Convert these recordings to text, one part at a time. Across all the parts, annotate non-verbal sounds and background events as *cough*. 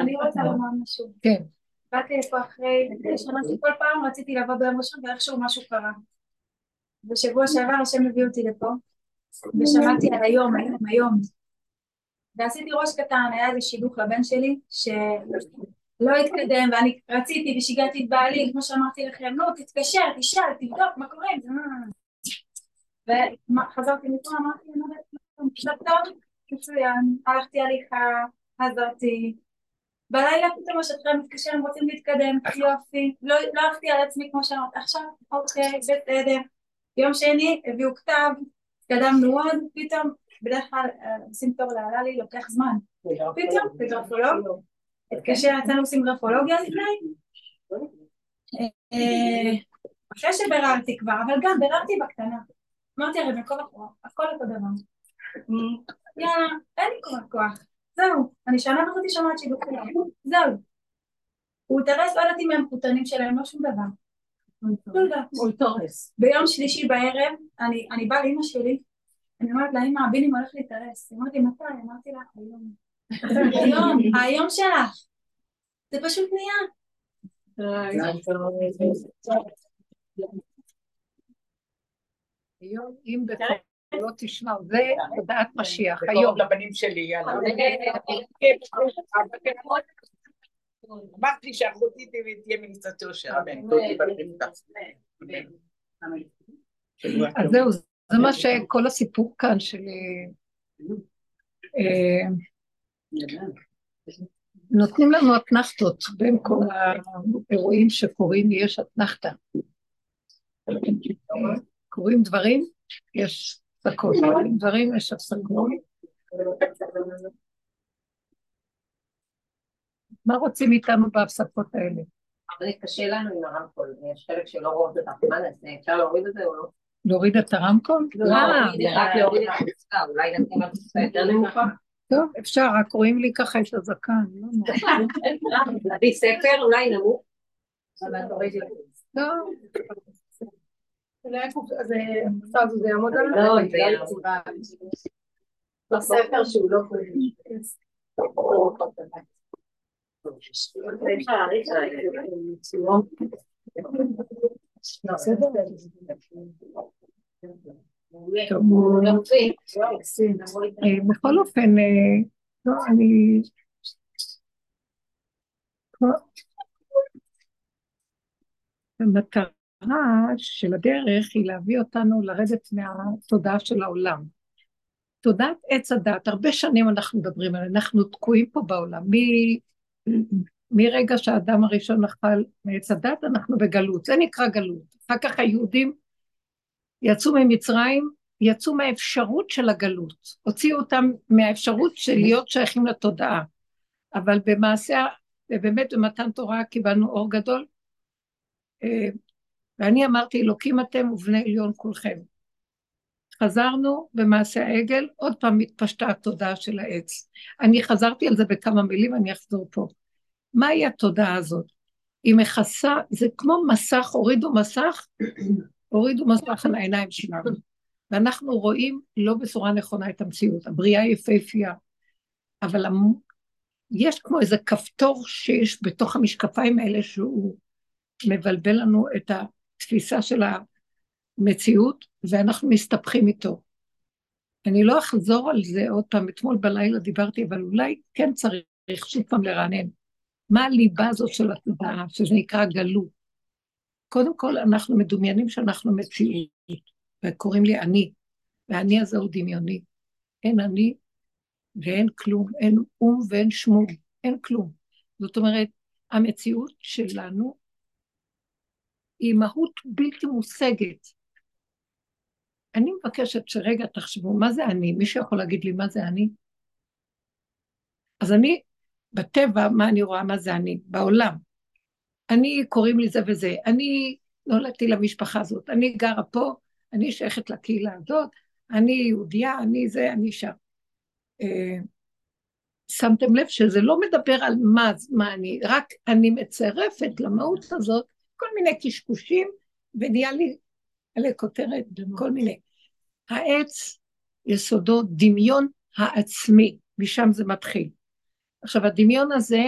אני רוצה לומר משהו. כן. באתי לפה אחרי שנה שכל פעם רציתי לבוא ביום ראשון ואיכשהו משהו קרה. בשבוע שעבר השם הביא אותי לפה ושמעתי על היום, היום, היום ועשיתי ראש קטן, היה איזה שידוך לבן שלי שלא התקדם ואני רציתי ושיגעתי את בעלי כמו שאמרתי לכם, נו תתקשר, תשאל, תבדוק מה קורה וחזרתי מפה אמרתי, טוב, מצוין, הלכתי הליכה, חזרתי בלילה פתאום השוטרים מתקשרים, רוצים להתקדם, יופי, לא, לא הלכתי על עצמי כמו שאמרת, עכשיו אוקיי, בסדר, יום שני הביאו כתב, התקדמנו עוד, פתאום, בדרך כלל אה, עושים תור להללי, לוקח זמן, פתאום, בגרפולוג, התקשר, יצאנו עושים גרפולוגיה לפני, אה, אחרי שביררתי כבר, אבל גם ביררתי בקטנה, אמרתי הרי בכל הכל אותו דבר, יאללה, אין לי כבר כוח, זהו, אני שנה וחצי שומעת שידוכים, זהו. הוא התארס, לא ידעתי מהמחותנים שלהם, לא שום דבר. לא יודעת. ביום שלישי בערב, אני באה לאמא שלי, אני אומרת לה, אמא, הבילים הולך להתארס. היא אמרת לי, מתי? אמרתי לה, היום. היום, היום שלך. זה פשוט נהיה. היום, אם לא תשמע, זה תודעת משיח, היום. לבנים שלי, יאללה. אמרתי שאחותי תהיה מניצת יושר, אז זהו, זה מה שכל הסיפור כאן של... אה, נותנים לנו אתנחתות בין כל האירועים שקורים, יש אתנחתה. קורים דברים, יש הפסקות, דברים יש הפסקות. מה רוצים איתנו בהפסקות האלה? אבל קשה לנו עם הרמקול, יש חלק שלא רואות את נעשה, אפשר להוריד את זה או לא? להוריד את הרמקול? לא, רק להוריד את הפסקה, אולי נשים על פסקה יותר נמוכה. טוב, אפשר, רק רואים לי ככה את הזקן, לא נביא *laughs* ספר, אולי נמוך. טוב. אז זה יעמוד על לא, זה יעמוד. בספר שהוא לא בכל אופן, לא, אני... המטרה של הדרך היא להביא אותנו לרדת מהתודעה של העולם. תודעת עץ הדת, הרבה שנים אנחנו מדברים עליה, אנחנו תקועים פה בעולם. מ... מרגע שהאדם הראשון אכל מעץ הדת, אנחנו בגלות, זה נקרא גלות. אחר כך היהודים יצאו ממצרים, יצאו מהאפשרות של הגלות, הוציאו אותם מהאפשרות של להיות שייכים לתודעה. אבל במעשה, ובאמת במתן תורה קיבלנו אור גדול, אה, ואני אמרתי, אלוקים אתם ובני עליון כולכם. חזרנו במעשה העגל, עוד פעם התפשטה התודעה של העץ. אני חזרתי על זה בכמה מילים, אני אחזור פה. מהי התודעה הזאת? היא מכסה, זה כמו מסך, הורידו מסך, *coughs* הורידו מסך על העיניים שלנו. ואנחנו רואים לא בצורה נכונה את המציאות. הבריאה יפהפייה, אבל המ... יש כמו איזה כפתור שיש בתוך המשקפיים האלה שהוא מבלבל לנו את ה... תפיסה של המציאות, ואנחנו מסתבכים איתו. אני לא אחזור על זה עוד פעם, אתמול בלילה דיברתי, אבל אולי כן צריך שוב פעם לרענן. מה הליבה הזאת של התודעה, שזה נקרא גלות? קודם כל, אנחנו מדומיינים שאנחנו מציאות, וקוראים לי אני, והאני הזה הוא דמיוני. אין אני ואין כלום, אין אום ואין שמום, אין כלום. זאת אומרת, המציאות שלנו היא מהות בלתי מושגת. אני מבקשת שרגע תחשבו, מה זה אני? מישהו יכול להגיד לי מה זה אני? אז אני, בטבע, מה אני רואה, מה זה אני? בעולם. אני, קוראים לי זה וזה. אני נולדתי למשפחה הזאת, אני גרה פה, אני שייכת לקהילה הזאת, אני יהודייה, אני זה, אני שם. אה, שמתם לב שזה לא מדבר על מה, מה אני, רק אני מצרפת למהות הזאת כל מיני קשקושים, ונהיה לי עלי כותרת, כל מיני. העץ, יסודו דמיון העצמי, משם זה מתחיל. עכשיו, הדמיון הזה,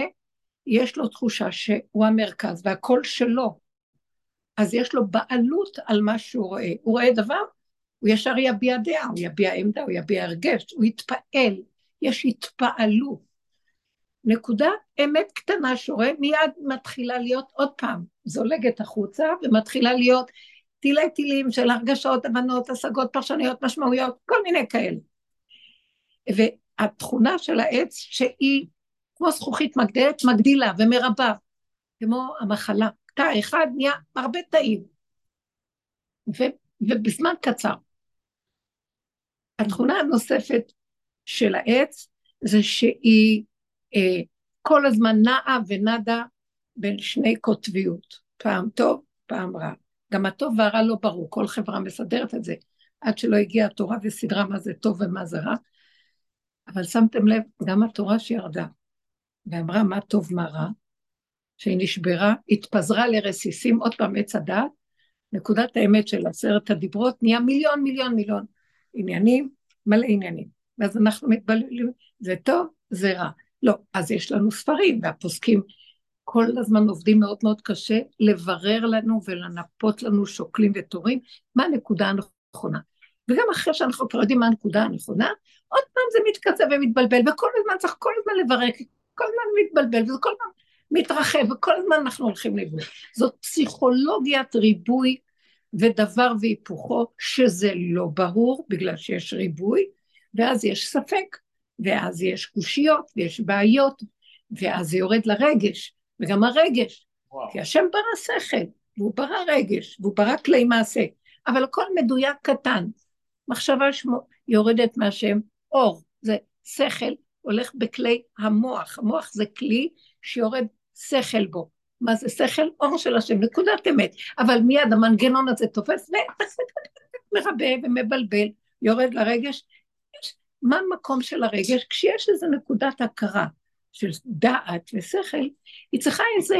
יש לו תחושה שהוא המרכז והכל שלו. אז יש לו בעלות על מה שהוא רואה. הוא רואה דבר, הוא ישר יביע דעה, הוא יביע עמדה, הוא יביע הרגש, הוא יתפעל, יש התפעלות. נקודה אמת קטנה שרואה, מיד מתחילה להיות עוד פעם, זולגת החוצה ומתחילה להיות טילי טילים של הרגשות, הבנות, השגות, פרשניות, משמעויות, כל מיני כאלה. והתכונה של העץ שהיא כמו זכוכית מגדלת, מגדילה ומרבה, כמו המחלה. תא אחד נהיה הרבה תאים, ו, ובזמן קצר. התכונה הנוספת של העץ זה שהיא כל הזמן נעה ונדה בין שני קוטביות, פעם טוב, פעם רע. גם הטוב והרע לא ברור, כל חברה מסדרת את זה, עד שלא הגיעה התורה וסידרה מה זה טוב ומה זה רע. אבל שמתם לב, גם התורה שירדה ואמרה מה טוב מה רע, שהיא נשברה, התפזרה לרסיסים, עוד פעם עץ הדעת, נקודת האמת של עשרת הדיברות נהיה מיליון מיליון מיליון עניינים, מלא עניינים. ואז אנחנו מתבלבלים, זה טוב, זה רע. לא, אז יש לנו ספרים, והפוסקים כל הזמן עובדים מאוד מאוד קשה לברר לנו ולנפות לנו שוקלים ותורים מה הנקודה הנכונה. וגם אחרי שאנחנו כבר יודעים מה הנקודה הנכונה, עוד פעם זה מתקצר ומתבלבל, וכל הזמן צריך כל הזמן לברר, כל הזמן מתבלבל, וזה כל הזמן מתרחב, וכל הזמן אנחנו הולכים לאיבוד. זאת פסיכולוגיית ריבוי ודבר והיפוכו, שזה לא ברור, בגלל שיש ריבוי, ואז יש ספק, ואז יש קושיות, ויש בעיות, ואז זה יורד לרגש, וגם הרגש, וואו. כי השם ברא שכל, והוא ברא רגש, והוא ברא כלי מעשה, אבל הכל מדויק קטן. מחשבה שמו, יורדת מהשם אור, זה שכל, הולך בכלי המוח, המוח זה כלי שיורד שכל בו. מה זה שכל? אור של השם, נקודת אמת. אבל מיד המנגנון הזה תופס ומרבה *laughs* ומבלבל, יורד לרגש. מה המקום של הרגש? כשיש איזו נקודת הכרה של דעת ושכל, היא צריכה איזה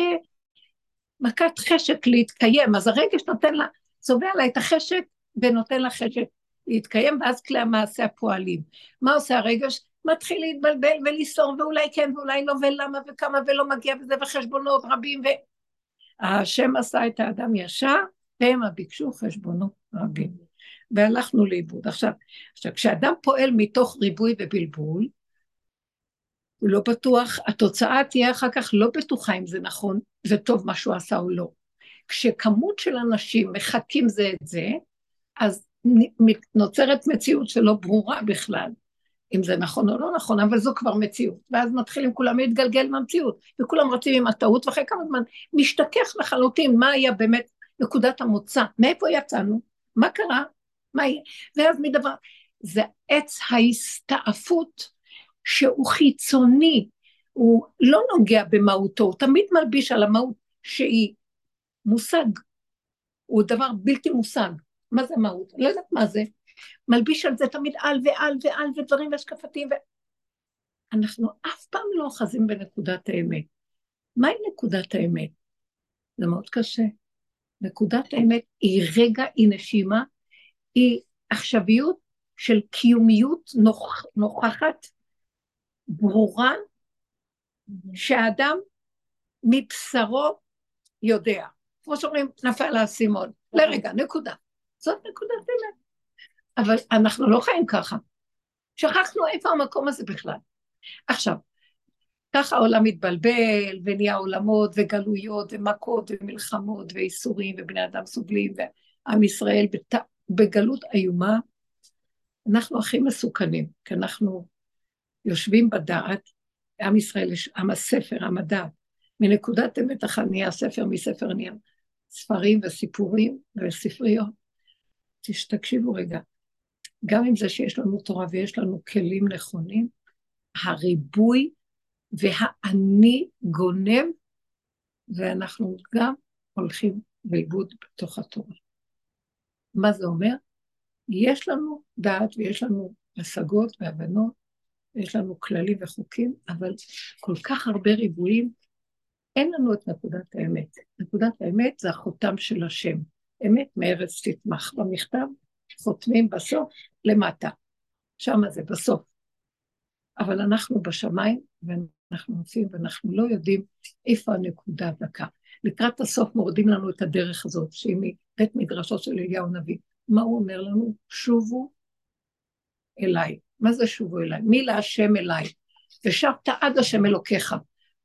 מכת חשק להתקיים, אז הרגש נותן לה, צובע לה את החשק ונותן לה חשק להתקיים, ואז כלי המעשה הפועלים. מה עושה הרגש? מתחיל להתבלבל ולסעור, ואולי כן ואולי לא, ולמה וכמה ולא מגיע בזה, וחשבונות רבים, והשם עשה את האדם ישר, והמה ביקשו חשבונות רבים. והלכנו לאיבוד. עכשיו, עכשיו, כשאדם פועל מתוך ריבוי ובלבול, הוא לא בטוח, התוצאה תהיה אחר כך לא בטוחה אם זה נכון וטוב מה שהוא עשה או לא. כשכמות של אנשים מחקים זה את זה, אז נוצרת מציאות שלא ברורה בכלל. אם זה נכון או לא נכון, אבל זו כבר מציאות. ואז מתחילים כולם להתגלגל מהמציאות, וכולם רצים עם הטעות, ואחרי כמה זמן משתכח לחלוטין מה היה באמת נקודת המוצא, מאיפה יצאנו, מה קרה, מה יהיה, ואז מדבר, זה עץ ההסתעפות שהוא חיצוני, הוא לא נוגע במהותו, הוא תמיד מלביש על המהות שהיא מושג, הוא דבר בלתי מושג. מה זה מהות? לא יודעת מה זה, מלביש על זה תמיד על ועל ועל ודברים והשקפתיים. ו... אנחנו אף פעם לא אוחזים בנקודת האמת. מהי נקודת האמת? זה מאוד קשה. נקודת האמת היא רגע, היא נשימה, היא עכשוויות של קיומיות נוכ... נוכחת, ברורה, שהאדם מבשרו יודע. כמו שאומרים, נפל האסימון. לרגע, נקודה. זאת נקודת אמת. אבל אנחנו לא חיים ככה. שכחנו איפה המקום הזה בכלל. עכשיו, ככה העולם מתבלבל, ונהיה עולמות וגלויות ומכות ומלחמות ואיסורים ובני אדם סובלים ועם ישראל בת... בגלות איומה, אנחנו הכי מסוכנים, כי אנחנו יושבים בדעת, עם ישראל, עם הספר, עם הדעת, מנקודת אמת אחת נהיה ספר, מספר נהיה ספרים וסיפורים וספריות. תקשיבו רגע, גם עם זה שיש לנו תורה ויש לנו כלים נכונים, הריבוי והאני גונב, ואנחנו גם הולכים לאיבוד בתוך התורה. מה זה אומר? יש לנו דעת ויש לנו השגות והבנות, יש לנו כללים וחוקים, אבל כל כך הרבה ריבועים, אין לנו את נקודת האמת. נקודת האמת זה החותם של השם. אמת מארץ תתמך. במכתב חותמים בסוף למטה. שם זה בסוף. אבל אנחנו בשמיים, אנחנו עושים, ואנחנו לא יודעים איפה הנקודה הדקה. לקראת הסוף מורדים לנו את הדרך הזאת, שהיא מבית מדרשו של אליהו הנביא. מה הוא אומר לנו? שובו אליי. מה זה שובו אליי? מי להשם אליי? ושבת עד השם אלוקיך.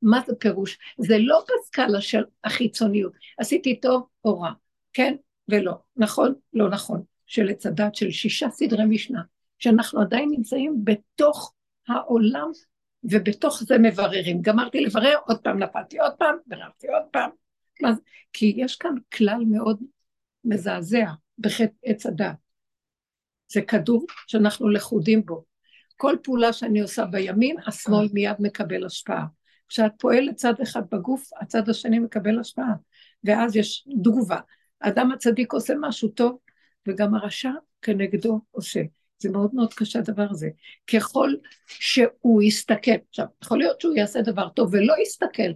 מה זה פירוש? זה לא בסקאלה של החיצוניות. עשיתי טוב או רע, כן ולא, נכון? לא נכון. של של שישה סדרי משנה, שאנחנו עדיין נמצאים בתוך העולם ובתוך זה מבררים. גמרתי לברר, עוד פעם נפלתי עוד פעם, ביררתי עוד פעם. כי יש כאן כלל מאוד מזעזע בחטא עץ הדת. זה כדור שאנחנו לכודים בו. כל פעולה שאני עושה בימין, השמאל מיד מקבל השפעה. כשאת פועלת צד אחד בגוף, הצד השני מקבל השפעה, ואז יש תגובה. האדם הצדיק עושה משהו טוב, וגם הרשע כנגדו עושה. זה מאוד מאוד קשה הדבר הזה. ככל שהוא יסתכל, עכשיו, יכול להיות שהוא יעשה דבר טוב ולא יסתכל,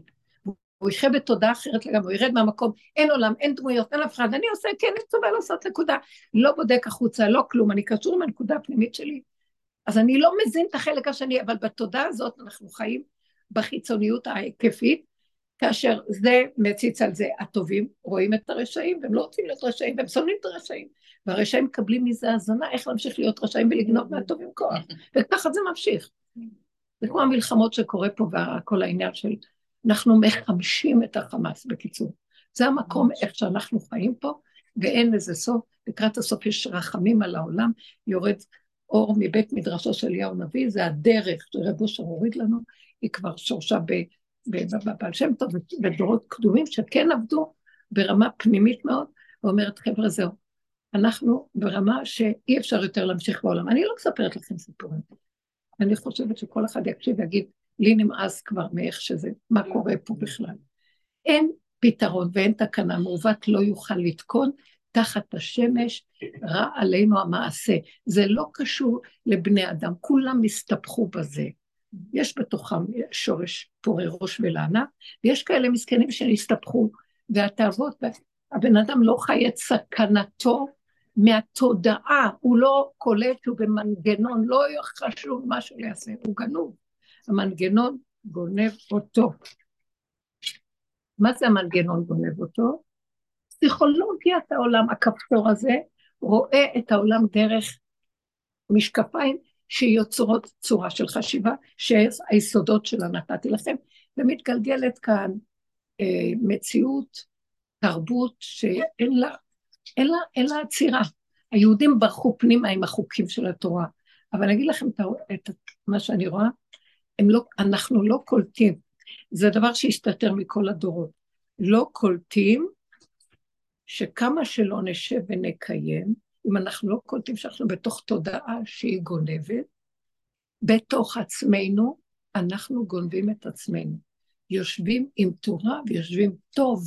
הוא יחיה בתודעה אחרת לגמרי, הוא ירד מהמקום, אין עולם, אין דמויות, אין אף אחד, אני עושה, כן, אני מצווה לעשות נקודה, לא בודק החוצה, לא כלום, אני קשור עם הנקודה הפנימית שלי. אז אני לא מזין את החלק השני, אבל בתודעה הזאת אנחנו חיים בחיצוניות ההיקפית, כאשר זה מציץ על זה, הטובים רואים את הרשעים, והם לא רוצים להיות רשעים, והם שונאים את הרשעים. והרשעים מקבלים מזה הזנה, איך להמשיך להיות רשעים ולגנוב מהטובים כוח. וככה זה ממשיך. זה כמו המלחמות שקורה פה, וכל העניין של... אנחנו מחמשים את החמאס, בקיצור. זה המקום איך שאנחנו חיים פה, ואין לזה סוף. לקראת הסוף יש רחמים על העולם, יורד אור מבית מדרשו של אליהו נביא, זה הדרך שרב אושר הוריד לנו, היא כבר שורשה בבעל שם טוב, בדורות קדומים שכן עבדו ברמה פנימית מאוד, ואומרת, חבר'ה, זהו, אנחנו ברמה שאי אפשר יותר להמשיך בעולם. אני לא מספרת לכם סיפורים. אני חושבת שכל אחד יקשיב ויגיד, לי נמאס כבר מאיך שזה, מה קורה פה בכלל. אין פתרון ואין תקנה, מעוות לא יוכל לתקון תחת השמש, רע עלינו המעשה. זה לא קשור לבני אדם, כולם הסתבכו בזה. יש בתוכם שורש פורה ראש ולענה, ויש כאלה מסכנים שהסתבכו, והתאוות, הבן אדם לא חי את סכנתו מהתודעה, הוא לא קולט שהוא במנגנון, לא חשוב מה שהוא יעשה, הוא גנוב. המנגנון גונב אותו. מה זה המנגנון גונב אותו? פסיכולוגיית העולם, הכפתור הזה, רואה את העולם דרך משקפיים שיוצרות צורה של חשיבה, שהיסודות שלה נתתי לכם, ומתגלגלת כאן אה, מציאות, תרבות שאין לה אין לה, אין לה עצירה. היהודים ברחו פנימה עם החוקים של התורה. אבל אני אגיד לכם את, את מה שאני רואה, לא, אנחנו לא קולטים. זה דבר שהסתתר מכל הדורות. לא קולטים שכמה שלא נשב ונקיים, אם אנחנו לא קולטים שאנחנו בתוך תודעה שהיא גונבת, בתוך עצמנו, אנחנו גונבים את עצמנו. יושבים עם תורה ויושבים טוב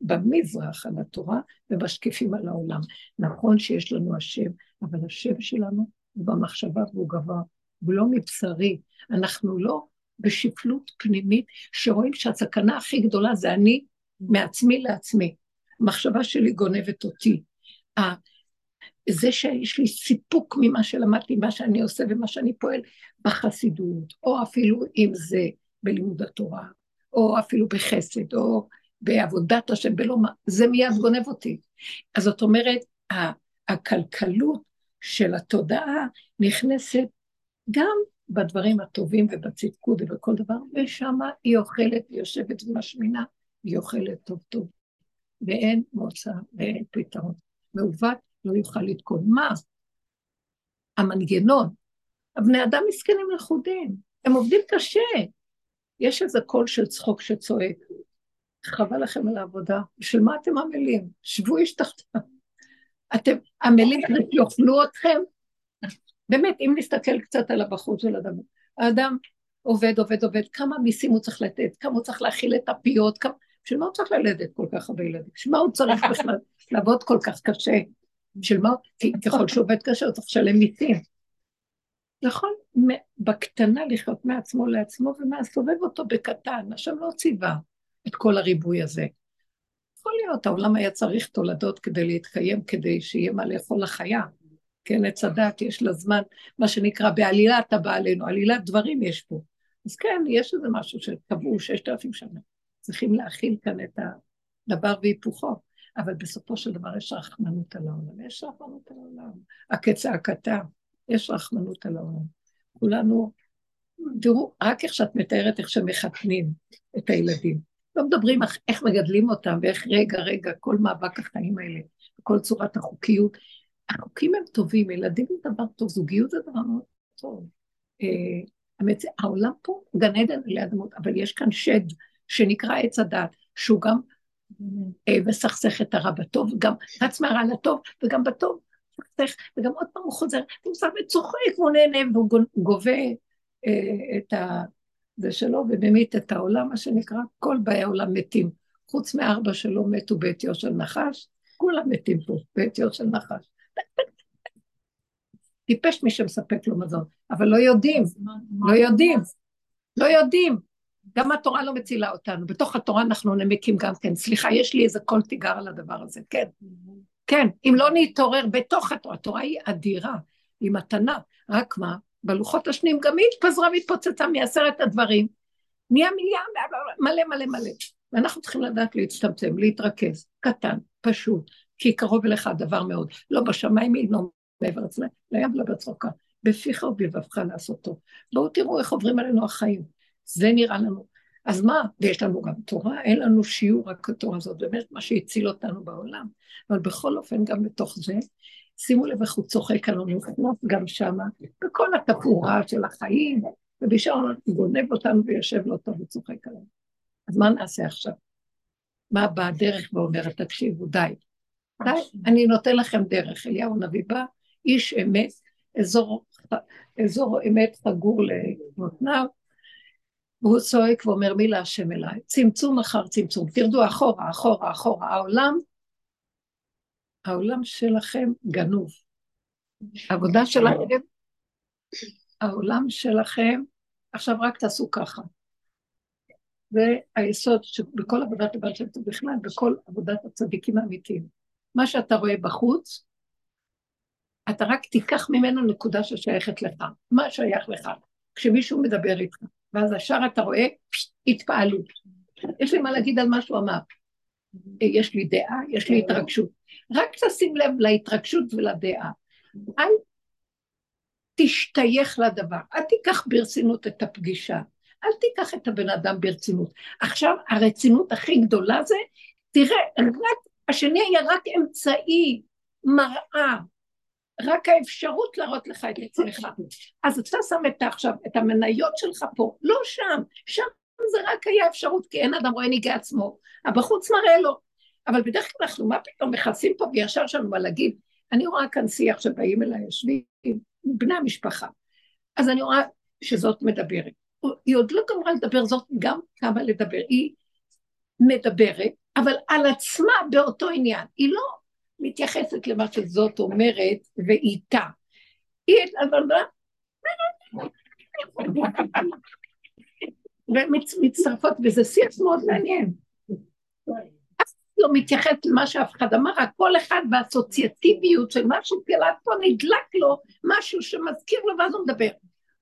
במזרח על התורה ומשקיפים על העולם. נכון שיש לנו השם, אבל השם שלנו הוא במחשבה והוא גבוה, הוא לא מבשרי. אנחנו לא בשפלות פנימית שרואים שהסכנה הכי גדולה זה אני מעצמי לעצמי. המחשבה שלי גונבת אותי. זה שיש לי סיפוק ממה שלמדתי, מה שאני עושה ומה שאני פועל בחסידות, או אפילו אם זה בלימוד התורה, או אפילו בחסד, או בעבודת השם, בלא מה, זה מיד גונב אותי. אז זאת אומרת, הכלכלות של התודעה נכנסת גם בדברים הטובים ובצדקות ובכל דבר, ושם היא אוכלת, היא יושבת ומשמינה, היא אוכלת טוב טוב. ואין מוצא ואין פתרון. מעוות לא יוכל לתקון. מה? המנגנון. הבני אדם מסכנים לכודים, הם עובדים קשה. יש איזה קול של צחוק שצועק, חבל לכם על העבודה, בשביל מה אתם עמלים? שבו איש תחתם. אתם עמלים כדי שיאכלו אתכם? באמת, אם נסתכל קצת על הבחור של אדם, האדם עובד, עובד, עובד, כמה מיסים הוא צריך לתת, כמה הוא צריך להכיל את הפיות, כמה... בשביל מה הוא צריך ללדת כל כך הרבה ילדים? בשביל מה הוא צריך בכלל *laughs* לעבוד כל כך קשה? בשביל מה? כי ככל שהוא עובד קשה הוא צריך לשלם מיסים. יכול בקטנה לחיות מעצמו לעצמו ומהסובב אותו בקטן, השם לא ציווה. את כל הריבוי הזה. יכול להיות, העולם היה צריך תולדות כדי להתקיים, כדי שיהיה מה לאכול לחיה. כן, עץ הדת יש לה זמן, מה שנקרא בעלילת הבא עלינו, עלילת דברים יש פה. אז כן, יש איזה משהו שקבעו ששת אלפים שנה. צריכים להכיל כאן את הדבר והיפוכו, אבל בסופו של דבר יש רחמנות על העולם, יש רחמנות על העולם. הכצעקתה, יש רחמנות על העולם. כולנו, תראו, רק איך שאת מתארת איך שמחתנים את הילדים. לא מדברים איך מגדלים אותם ואיך רגע רגע כל מאבק החיים האלה, כל צורת החוקיות. החוקים הם טובים, ילדים זה דבר טוב, זוגיות זה דבר מאוד טוב. האמת, אה, העולם פה גן עדן עלי אדמות, אבל יש כאן שד שנקרא עץ הדת, שהוא גם אה, מסכסך את הרע בטוב, גם רץ מהרע לטוב, וגם בטוב מסכסך, וגם עוד פעם הוא חוזר, הוא שם וצוחק, הוא נהנה, והוא גובה אה, את ה... זה שלו, וממית את העולם, מה שנקרא, כל באי העולם מתים. חוץ מארבע שלא מתו בעטיו של נחש, כולם מתים פה בעטיו של נחש. טיפש מי שמספק לו מזון, אבל לא יודעים, לא יודעים, לא יודעים. גם התורה לא מצילה אותנו, בתוך התורה אנחנו נמקים גם כן. סליחה, יש לי איזה קול תיגר על הדבר הזה, כן. כן, אם לא נתעורר בתוך התורה, התורה היא אדירה, היא מתנה, רק מה, בלוחות השניים גם היא התפזרה והתפוצצה מעשרת הדברים, נהיה מיליארד, מלא מלא מלא. ואנחנו צריכים לדעת להצטמצם, להתרכז, קטן, פשוט, כי קרוב אליך הדבר מאוד. לא בשמיים היא, לא מעבר אצלם, לים לא בצורכה. בפיך ובלבבך לעשותו. בואו תראו איך עוברים עלינו החיים. זה נראה לנו. אז מה, ויש לנו גם תורה, אין לנו שיעור, רק התורה הזאת, באמת מה שהציל אותנו בעולם. אבל בכל אופן, גם בתוך זה, שימו לב איך הוא צוחק עלינו, נכנס גם שמה, בכל התפאורה של החיים, ובשעון הוא גונב אותנו ויושב לו טוב וצוחק עלינו. אז מה נעשה עכשיו? מה באה הדרך ואומרת, תקשיבו, די. די, אני נותן לכם דרך. אליהו הנביא בא, איש אמת, אזור, אזור אמת חגור למותניו, והוא צועק ואומר מי להשם אליי, צמצום אחר צמצום, תרדו אחורה, אחורה, אחורה, העולם, העולם שלכם גנוב. העבודה שלכם, העולם שלכם, עכשיו רק תעשו ככה. זה היסוד שבכל עבודת הבעל שם טוב בכלל, בכל עבודת הצדיקים האמיתיים. מה שאתה רואה בחוץ, אתה רק תיקח ממנו נקודה ששייכת לך. מה שייך לך? כשמישהו מדבר איתך. ואז ישר אתה רואה התפעלות. יש לי מה להגיד על מה שהוא אמר. יש לי דעה, יש לי התרגשות. רק תשים לב להתרגשות ולדעה. אל תשתייך לדבר, אל תיקח ברצינות את הפגישה, אל תיקח את הבן אדם ברצינות. עכשיו, הרצינות הכי גדולה זה, תראה, רק, השני היה רק אמצעי, מראה, רק האפשרות להראות לך את עצמך. אז אתה שם את עכשיו, את המניות שלך פה, לא שם, שם זה רק היה אפשרות, כי אין אדם רואה ניגע עצמו, הבחוץ מראה לו. אבל בדרך כלל אנחנו, מה פתאום מכסים פה וישר שם מה להגיד, אני רואה כאן שיח שבאים אליי, יושבים בני המשפחה. אז אני רואה שזאת מדברת. היא עוד לא גמרה לדבר, זאת גם קמה לדבר. היא מדברת, אבל על עצמה באותו עניין. היא לא מתייחסת למה שזאת אומרת ואיתה. היא ומצטרפות, וזה שיח מאוד מעניין. אף לא מתייחס למה שאף אחד אמר, רק כל אחד באסוציאטיביות של משהו גלת פה נדלק לו משהו שמזכיר לו ואז הוא מדבר.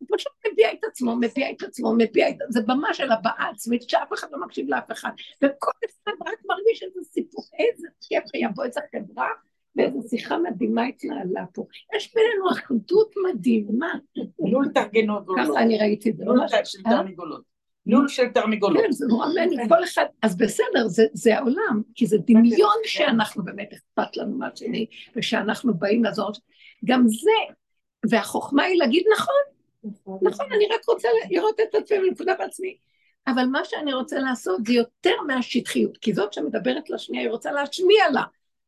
הוא פשוט מביע את עצמו, מביע את עצמו, מביע את... זה במה של הבעה עצמית שאף אחד לא מקשיב לאף אחד. וכל אחד רק מרגיש איזה סיפור, איזה כיף פה, איזה חברה, ואיזו שיחה מדהימה התנהלה פה. יש בינינו אחדות מדהימה. ניהול תרגנות. ככה אני ראיתי את זה. ניהול של אה? תרנגולות. ניהול של תרנגולות. כן, זה נורא מעניין, כל אחד, אז בסדר, זה, זה העולם, כי זה דמיון שאנחנו באמת אכפת לנו מהשני, ושאנחנו באים לעזור, גם זה, והחוכמה היא להגיד נכון, נכון, אני רק רוצה לראות את עצמי מנקודה בעצמי. אבל מה שאני רוצה לעשות זה יותר מהשטחיות, כי זאת שמדברת לשנייה, היא רוצה להשמיע לה.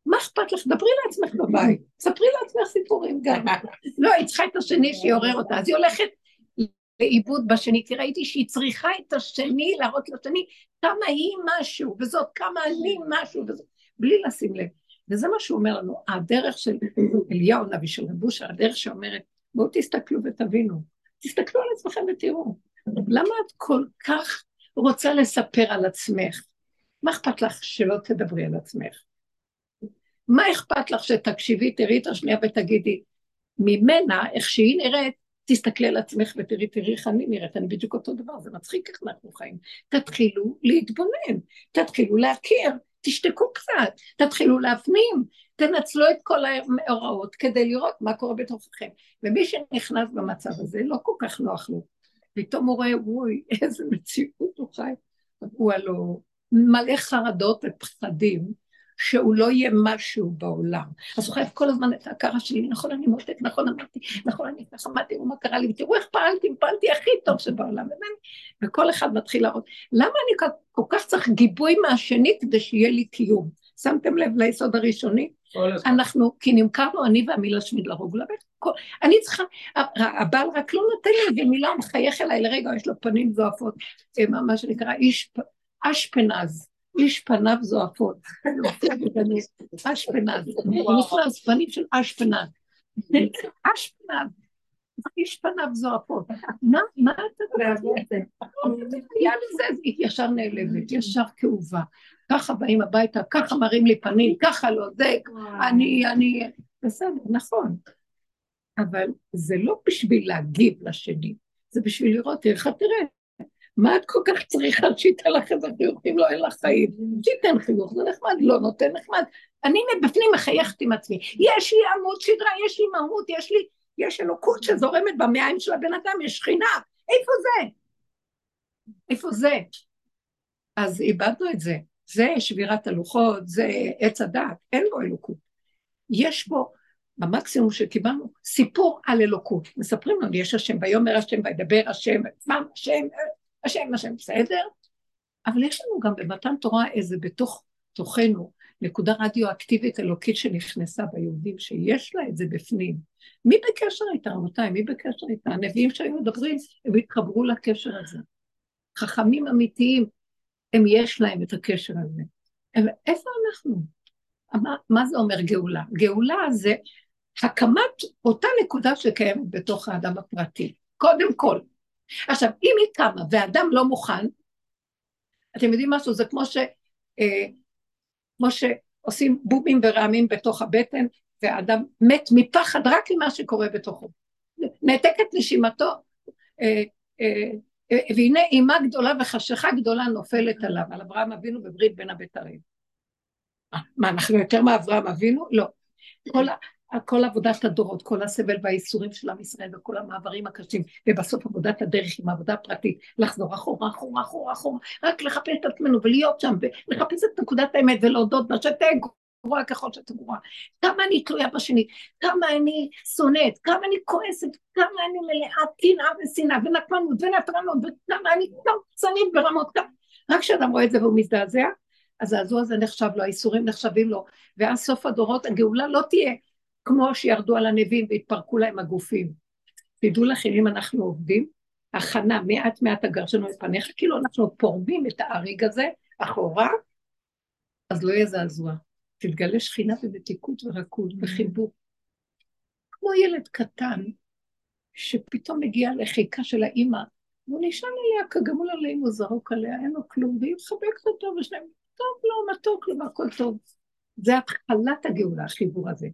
מה אכפת לך? דברי לעצמך בבית, ספרי לעצמך סיפורים גם. *laughs* לא, היא צריכה את השני שיעורר אותה, אז היא הולכת לאיבוד בשני, כי ראיתי שהיא צריכה את השני להראות לשני כמה היא משהו, וזאת כמה אני משהו, וזאת, בלי לשים לב. וזה מה שהוא אומר לנו, הדרך של אליהו נביא של רבושה, הדרך שאומרת, בואו תסתכלו ותבינו, תסתכלו על עצמכם ותראו. למה את כל כך רוצה לספר על עצמך? מה אכפת לך שלא תדברי על עצמך? מה אכפת לך שתקשיבי, תראי את השנייה ותגידי, ממנה, איך שהיא נראית, תסתכלי על עצמך ותראי, תראי איך אני נראית, אני בדיוק אותו דבר, זה מצחיק איך אנחנו חיים. תתחילו להתבונן, תתחילו להכיר, תשתקו קצת, תתחילו להפנים, תנצלו את כל ההוראות כדי לראות מה קורה בתוככם. ומי שנכנס במצב הזה, לא כל כך נוח לו. פתאום הוא רואה, וואי, איזה מציאות הוא חי. הוא הלוא מלא חרדות ופחדים, שהוא לא יהיה משהו בעולם. אז הוא חייב כל הזמן את ההכרה שלי, נכון אני מותק, נכון אמרתי, נכון אני ככה אמרתי, מה קרה לי, ותראו איך פעלתי, פעלתי הכי טוב שבעולם. וכל אחד מתחיל להראות, למה אני כל כך צריך גיבוי מהשני כדי שיהיה לי קיום? שמתם לב ליסוד הראשוני? אנחנו, כי נמכרנו אני והמילה שמיד להרוג לבית. אני צריכה, הבעל רק לא נותן לי איזה מילה, הוא מחייך אליי לרגע, יש לו פנים זועפות, אה, מה שנקרא איש אשפנז. איש פניו זועפות. אשפנז. נכנס פנים של אשפנז. אשפנז. איש פניו זועפות. מה, מה אתה? היה לזה, היא ישר נעלבת, ישר כאובה. ככה באים הביתה, ככה מראים לי פנים, ככה לא, זה, אני, אני, בסדר, נכון. אבל זה לא בשביל להגיב לשני, זה בשביל לראות, איך תראה, מה את כל כך צריכה שייתן לך איזה חיוך אם לא אין לך חיים? שייתן חיוך, זה נחמד, לא נותן נחמד. אני מבפנים מחייכת עם עצמי. יש לי עמוד שדרה, יש לי מהות, יש לי, יש אלוקות שזורמת במעיים של הבן אדם, יש שכינה. איפה זה? איפה זה? אז איבדנו את זה. זה שבירת הלוחות, זה עץ הדעת, אין בו אלוקות. יש בו, במקסימום שקיבלנו, סיפור על אלוקות. מספרים לנו, יש השם, ויאמר השם, וידבר השם, מה השם, השם, השם, בסדר? אבל יש לנו גם במתן תורה איזה בתוך תוכנו נקודה רדיואקטיבית אלוקית שנכנסה ביהודים, שיש לה את זה בפנים. מי בקשר איתה, רבותיי? מי בקשר איתה? הנביאים שהיו מדברים, הם התחברו לקשר הזה. חכמים אמיתיים, הם יש להם את הקשר הזה. איפה אנחנו? מה, מה זה אומר גאולה? גאולה זה הקמת אותה נקודה שקיימת בתוך האדם הפרטי. קודם כל, עכשיו, אם היא קמה ואדם לא מוכן, אתם יודעים משהו? זה כמו ש... אה, כמו שעושים בומים ורעמים בתוך הבטן, והאדם מת מפחד רק ממה שקורה בתוכו. נעתקת נשימתו, אה, אה, והנה אימה גדולה וחשיכה גדולה נופלת עליו, על אברהם אבינו בברית בין הבתרים. מה, אנחנו יותר מאברהם אבינו? לא. כל, כל עבודת הדורות, כל הסבל והאיסורים של עם ישראל וכל המעברים הקשים, ובסוף עבודת הדרך עם עבודה פרטית, לחזור אחורה, אחורה, אחורה, אחורה, רק לחפש את עצמנו ולהיות שם, ולחפש את נקודת האמת ולהודות בה, שתהיה גרועה ככל שאתה גרועה. כמה אני תלויה בשני, כמה אני שונאת, כמה אני כועסת, כמה אני מלאה קנאה ושנאה ונקמנות ונטרנות, וכמה אני קמצנית ברמות כמה. רק כשאדם רואה את זה והוא מזדעזע, הזעזוע הזה נחשב לו, האיסורים נחשבים לו, ואז סוף הדורות הגאולה לא תהיה כמו שירדו על הנביאים והתפרקו להם הגופים. תדעו לכם, אם אנחנו עובדים, הכנה, מעט מעט הגרשנו את פניך, כאילו אנחנו פורמים את האריג הזה אחורה, אז לא יהיה זעזוע. תתגלה שכינה במתיקות ורכות, בחיבור. כמו ילד קטן, שפתאום מגיע לחיקה של האימא, והוא נשען עליה כגמול עליה, הוא זרוק עליה, אין לו כלום, והיא מחבקת אותו, ושניהם, טוב לו, מתוק לו, הכל טוב. זה התחלת הגאולה, החיבור הזה.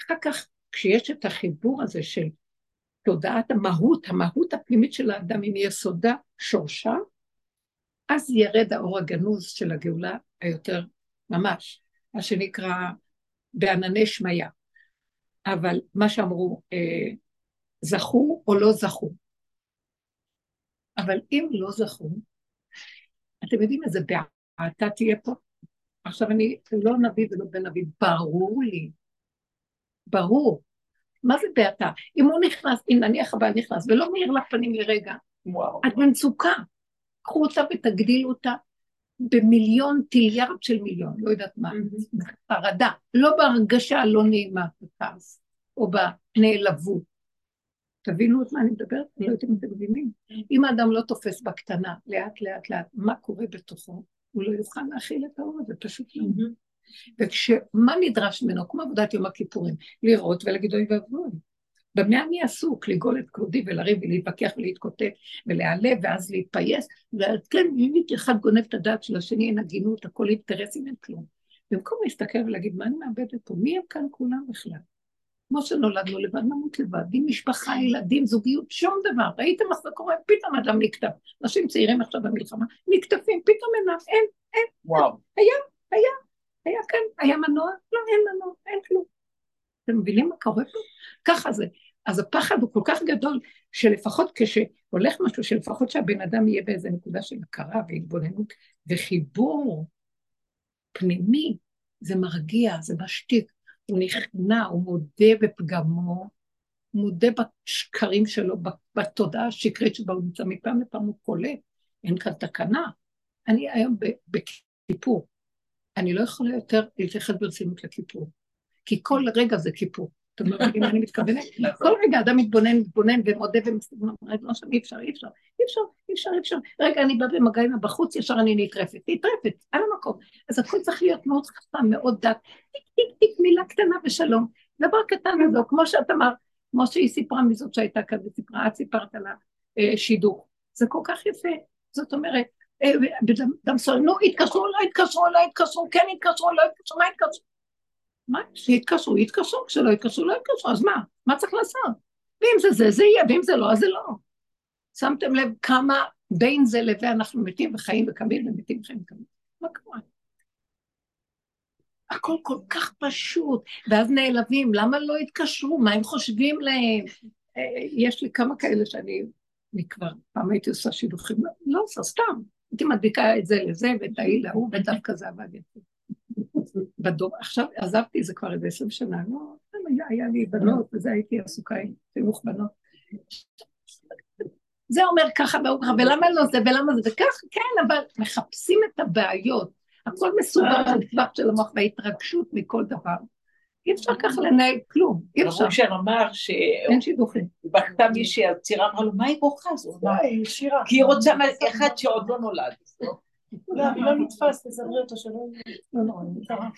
אחר כך, כשיש את החיבור הזה של תודעת המהות, המהות הפנימית של האדם עם יסודה, שורשה, אז ירד האור הגנוז של הגאולה היותר ממש, מה שנקרא בענני שמיה. אבל מה שאמרו, אה, זכו או לא זכו. אבל אם לא זכו, אתם יודעים איזה בעתה תהיה פה? עכשיו אני לא נביא ולא בן נביא, ברור לי ברור. מה זה בעתה? אם הוא נכנס, אם נניח הבעל נכנס ולא מאיר לך פנים לרגע, וואו. את במצוקה. קחו אותה ותגדילו אותה במיליון טיליארד של מיליון, לא יודעת מה, בחרדה, לא בהרגשה הלא נעימה, בכעס, או בנעלבות. תבינו את מה אני מדברת? אני לא יודעת אם אתם מבינים. אם האדם לא תופס בקטנה, לאט לאט לאט, מה קורה בתוכו, הוא לא יוכל להכיל את האור הזה, פשוט לא. וכשמה נדרש ממנו, כמו עבודת יום הכיפורים, לראות ולהגיד אוי ואבוי. במה אני עסוק? לגאול את כבודי ולריב ולהתווכח ולהתקוטט ולהיעלב ואז להתפייס, וכן, אם אחד גונב את הדעת של השני, אין הגינות, הכל אינטרסים, אין כלום. במקום להסתכל ולהגיד, מה אני מאבדת פה? מי הם כאן כולם בכלל? כמו שנולדנו לבד, נמות לבד, עם משפחה, ילדים, זוגיות, שום דבר. ראיתם מה זה קורה? פתאום אדם נקטף. אנשים צעירים עכשיו במלחמה, נקטפים, פתאום אין, אין, אין. וואו. היה, היה, היה כאן, היה מנוע? לא, אין מנוע, אין כלום. אתם מבינים מה קורה פה? ככה זה. אז הפחד הוא כל כך גדול, שלפחות כשהולך משהו, שלפחות שהבן אדם יהיה באיזה נקודה של הכרה והתבוננות וחיבור פנימי, זה מרגיע, זה משתיק. הוא נכנע, הוא מודה בפגמו, מודה בשקרים שלו, בתודעה השקרית שבה הוא נמצא, מפעם לפעם הוא קולט, אין כאן תקנה. אני היום בכיפור, אני לא יכולה יותר להתייחס ברצינות לכיפור, כי כל רגע זה כיפור. אתם מבינים מה אני מתכוונת? *laughs* כל רגע אדם מתבונן, מתבונן ומודה ומסתכל, לא שם, אי אפשר, אי אפשר, אי אפשר, אי אפשר, אי אפשר. רגע, אני באה במגע עם הבחוץ, ישר אני נטרפת, נטרפת, על המקום. אז הכל צריך להיות מאוד חכם, מאוד דק, טיק טיק טיק, מילה קטנה ושלום. דבר קטן וזהו, כמו שאת אמרת, כמו שהיא סיפרה מזאת שהייתה כאן וסיפרה, את סיפרת על השידוך. זה כל כך יפה. זאת אומרת, דם סול, נו, התקשרו, לא התקשרו, לא התקשרו, כן התקשרו, לא התקשרו, מה התקשרו? מה, שיתקשרו, יתקשרו, כשלא יתקשרו, לא יתקשרו, אז מה? מה צריך לעשות? ואם זה זה, זה יהיה, ואם זה לא, אז זה לא. שמתם לב כמה בין זה לבין אנחנו מתים וחיים וקמים ומתים וחיים וקמים. מה קורה? הכל כל כך פשוט, ואז נעלבים, למה לא התקשרו? מה הם חושבים להם? אה, יש לי כמה כאלה שאני, אני כבר פעם הייתי עושה שידוכים, לא, לא עושה, סתם. הייתי מדביקה את זה לזה ואת ההיא להוא, ודווקא זה עבד יפה. בדור, עכשיו עזבתי זה כבר איזה עשרים שנה, לא, היה, היה לי בנות, וזה הייתי עסוקה עם חינוך בנות. זה אומר ככה, ולמה לא זה, ולמה זה, וכך, כן, אבל מחפשים את הבעיות. הכל מסובך בטווח של המוח וההתרגשות מכל דבר. אי אפשר ככה לנהל כלום, אי אפשר. רב אושר אמר ש... אין שידוכים. בכתה מישהי, הצירה אמרה לו, מה היא בוכה? אז הוא אמר. כי היא רוצה אחד שעוד לא נולד. לא, לא נתפס, תזמרי אותו שלא... לא נורא, קרה.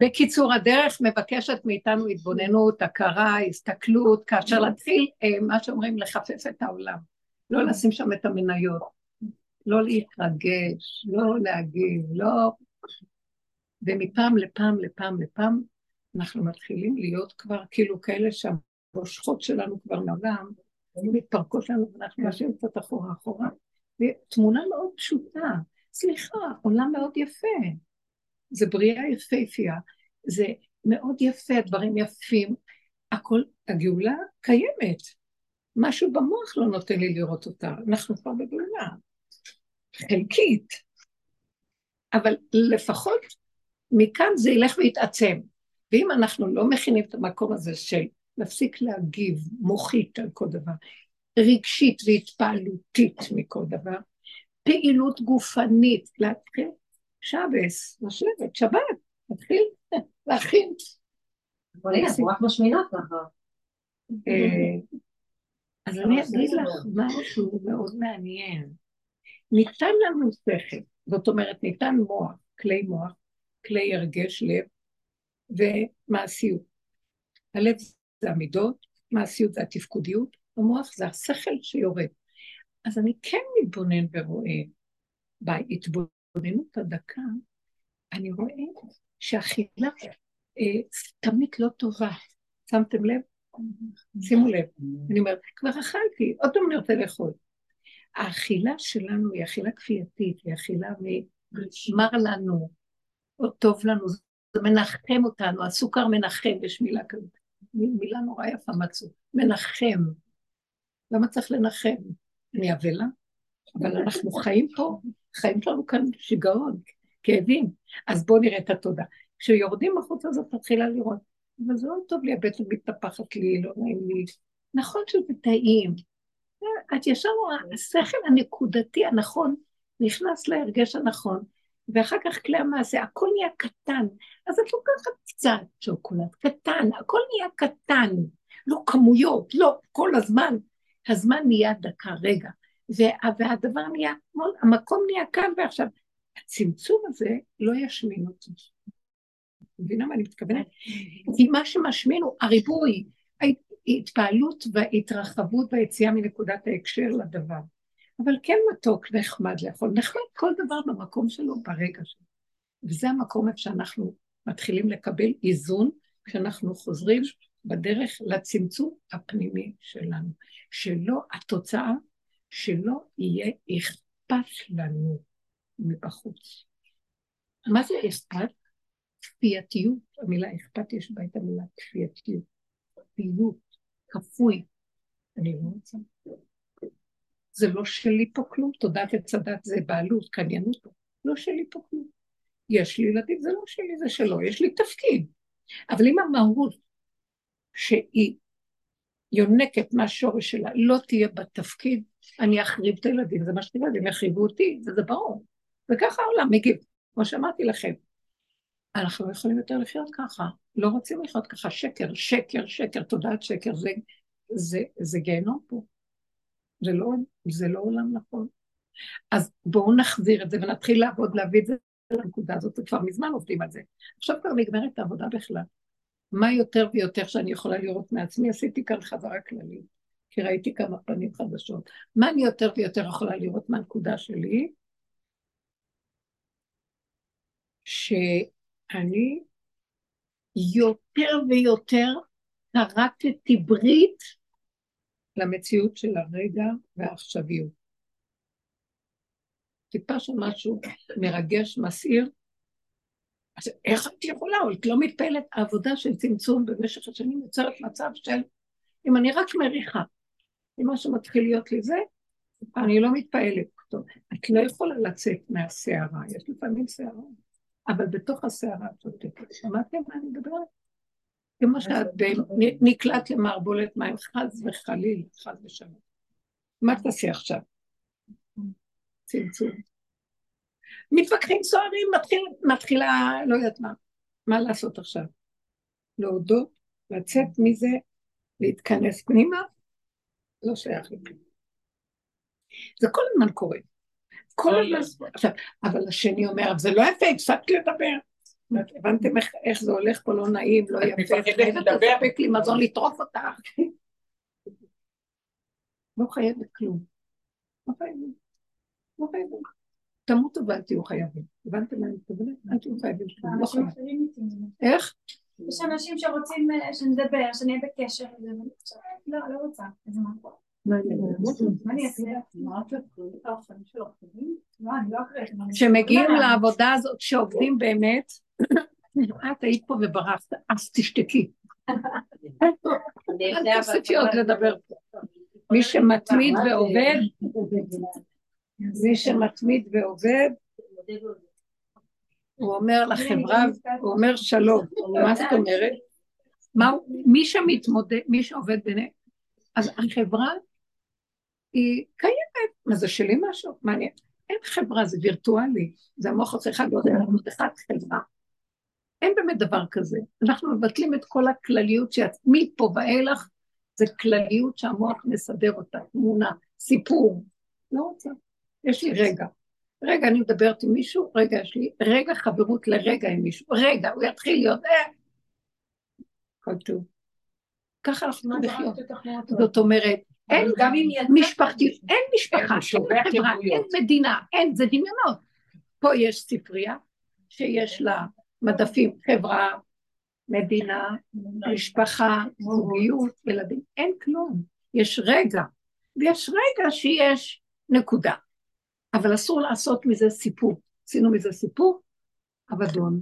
בקיצור, הדרך מבקשת מאיתנו התבוננות, הכרה, הסתכלות, כאשר להתחיל, אה, מה שאומרים, לחפף את העולם. לא לשים שם את המניות, לא להתרגש, לא להגיב, לא... ומפעם לפעם לפעם לפעם אנחנו מתחילים להיות כבר כאילו כאלה שהמושכות שלנו כבר מעולם, היו מתפרקות לנו ואנחנו משאירים קצת אחורה אחורה. ותמונה מאוד פשוטה, סליחה, עולם מאוד יפה. זה בריאה יפהפייה, זה מאוד יפה, דברים יפים, הכל, הגאולה קיימת. משהו במוח לא נותן לי לראות אותה, אנחנו כבר בגאולה. חלקית. אבל לפחות מכאן זה ילך ויתעצם. ואם אנחנו לא מכינים את המקום הזה של להפסיק להגיב מוחית על כל דבר, רגשית והתפעלותית מכל דבר, פעילות גופנית, להתחיל שבס, לשבת, שבת, להתחיל להכין. אבל הנה, אנחנו רק משמינות ככה. אה, אז אני אגיד לך משהו מאוד מעניין. ניתן לנו שכל, זאת אומרת, ניתן מוח, כלי מוח, כלי הרגש לב ומעשיות. הלב זה המידות, מעשיות זה התפקודיות, המוח זה השכל שיורד. אז אני כן מתבונן ורואה בהתבוננות הדקה, אני רואה שהאכילה אה, תמיד לא טובה. שמתם לב? שימו לב. אני אומרת, כבר אכלתי, עוד פעם אני רוצה לאכול. האכילה שלנו היא אכילה כפייתית, היא אכילה מר לנו, או טוב לנו, זה מנחם אותנו, הסוכר מנחם, יש מילה כזאת, מילה נורא יפה מצאו, מנחם. למה צריך לנחם? אני אבלה? אבל אנחנו חיים פה, חיים שלנו כאן שיגעון, כאבים. אז בואו נראה את התודה. כשיורדים החוצה הזאת מתחילה לראות, אבל זה לא טוב לי, הבטן מתנפחת לי, לא נעים לי. נכון שזה טעים. את ישר רואה, השכל הנקודתי הנכון נכנס להרגש הנכון, ואחר כך כלי המעשה, הכל נהיה קטן. אז את לוקחת קצת שוקולד, קטן, הכל נהיה קטן. לא כמויות, לא כל הזמן. הזמן נהיה דקה, רגע. והדבר נהיה, המקום נהיה כאן ועכשיו. הצמצום הזה לא ישמין אותי. מבינה מה אני מתכוונת? כי מה שמשמין הוא הריבוי, ההתפעלות וההתרחבות והיציאה מנקודת ההקשר לדבר. אבל כן מתוק, נחמד לאכול, נחמד כל דבר במקום שלו ברגע שלו. וזה המקום איפה שאנחנו מתחילים לקבל איזון כשאנחנו חוזרים בדרך לצמצום הפנימי שלנו. שלא, התוצאה, שלא יהיה אכפת לנו מבחוץ. מה זה אכפת? כפייתיות, המילה אכפת יש בה את המילה כפייתיות. כפיות, כפוי. אני לא רוצה. זה לא שלי פה כלום, תודעת עץ הדת זה בעלות, קניינות. לא שלי פה כלום. יש לי ילדים, זה לא שלי, זה שלו, יש לי תפקיד. אבל אם המהות שהיא יונקת מהשורש שלה לא תהיה בתפקיד, אני אחריב את הילדים, זה מה שתראה, הם יחריבו אותי, וזה ברור. וככה העולם מגיב, כמו שאמרתי לכם. אנחנו לא יכולים יותר לחיות ככה, לא רוצים לחיות ככה, שקר, שקר, שקר, תודעת שקר, זה, זה, זה גיהנום פה. זה לא, זה לא עולם נכון. אז בואו נחזיר את זה ונתחיל לעבוד, להביא את זה לנקודה הזאת, וכבר מזמן עובדים על זה. עכשיו כבר נגמרת העבודה בכלל. מה יותר ויותר שאני יכולה לראות מעצמי, עשיתי כאן חזרה כללית, כי ראיתי כמה פנים חדשות. מה אני יותר ויותר יכולה לראות מהנקודה שלי? שאני יותר ויותר כרתתי ברית למציאות של הרגע והעכשוויות. טיפה של משהו מרגש, מסעיר. אז איך את יכולה? את לא מתפעלת. העבודה של צמצום במשך השנים יוצרת מצב של, אם אני רק מריחה, אם משהו מתחיל להיות לי זה, אני לא מתפעלת. טוב, את לא יכולה לצאת מהסערה, יש לפעמים סערה, אבל בתוך הסערה את שותקת. שמעתם מה אני מדברת? כמו שאת נקלט למערבולת מים, חס וחליל, חס ושלום. מה תעשי עכשיו? צמצום. מתווכחים סוערים, מתחיל, מתחילה, לא יודעת מה. מה לעשות עכשיו? להודות, לצאת מזה, להתכנס פנימה, לא שייך לכלום. זה כל הזמן קורה. כל הזמן. עכשיו, אבל השני אומר, זה לא יפה, הפסקתי לדבר. הבנתם איך, זה הולך פה לא נעים, לא יפה, חייבת לספק לי מזון לטרוף אותך. לא חייבת כלום. לא חייבת. לא חייבת. תמותו ואל תהיו חייבים. הבנתם מה אני מתכוונת? אל תהיו חייבים לא חייבים. איך? יש אנשים שרוצים שנדבר, שנהיה בקשר, לא, לא רוצה, אז מה? כשמגיעים לעבודה הזאת, שעובדים באמת, *coughs* את היית פה וברחת, אז תשתקי. *laughs* אל תוסיפי עוד לדבר. מי שמתמיד ועובד, מי שמתמיד ועובד, הוא אומר לחברה, הוא אומר שלום, מה זאת אומרת? מי שמתמודד, מי שעובד ביניהם, אז החברה היא קיימת, מה זה שלי משהו? מעניין. אין חברה, זה וירטואלי, זה המוח עושה אחד ועוד אחד חברה. אין באמת דבר כזה. אנחנו מבטלים את כל הכלליות שמפה ואילך זה כלליות שהמוח מסדר אותה, תמונה, סיפור. לא רוצה. יש לי רגע. רגע אני מדברת עם מישהו, רגע יש לי רגע חברות לרגע עם מישהו, רגע, הוא יתחיל להיות, אה, הכל טוב. ככה אנחנו לחיות. זאת אומרת, אין משפחתי, אין משפחה, אין חברה, אין מדינה, אין, זה דמיונות. פה יש ספרייה שיש לה מדפים, חברה, מדינה, משפחה, זוגיות, ילדים, אין כלום. יש רגע, ויש רגע שיש נקודה. אבל אסור לעשות מזה סיפור. עשינו מזה סיפור, אבדון.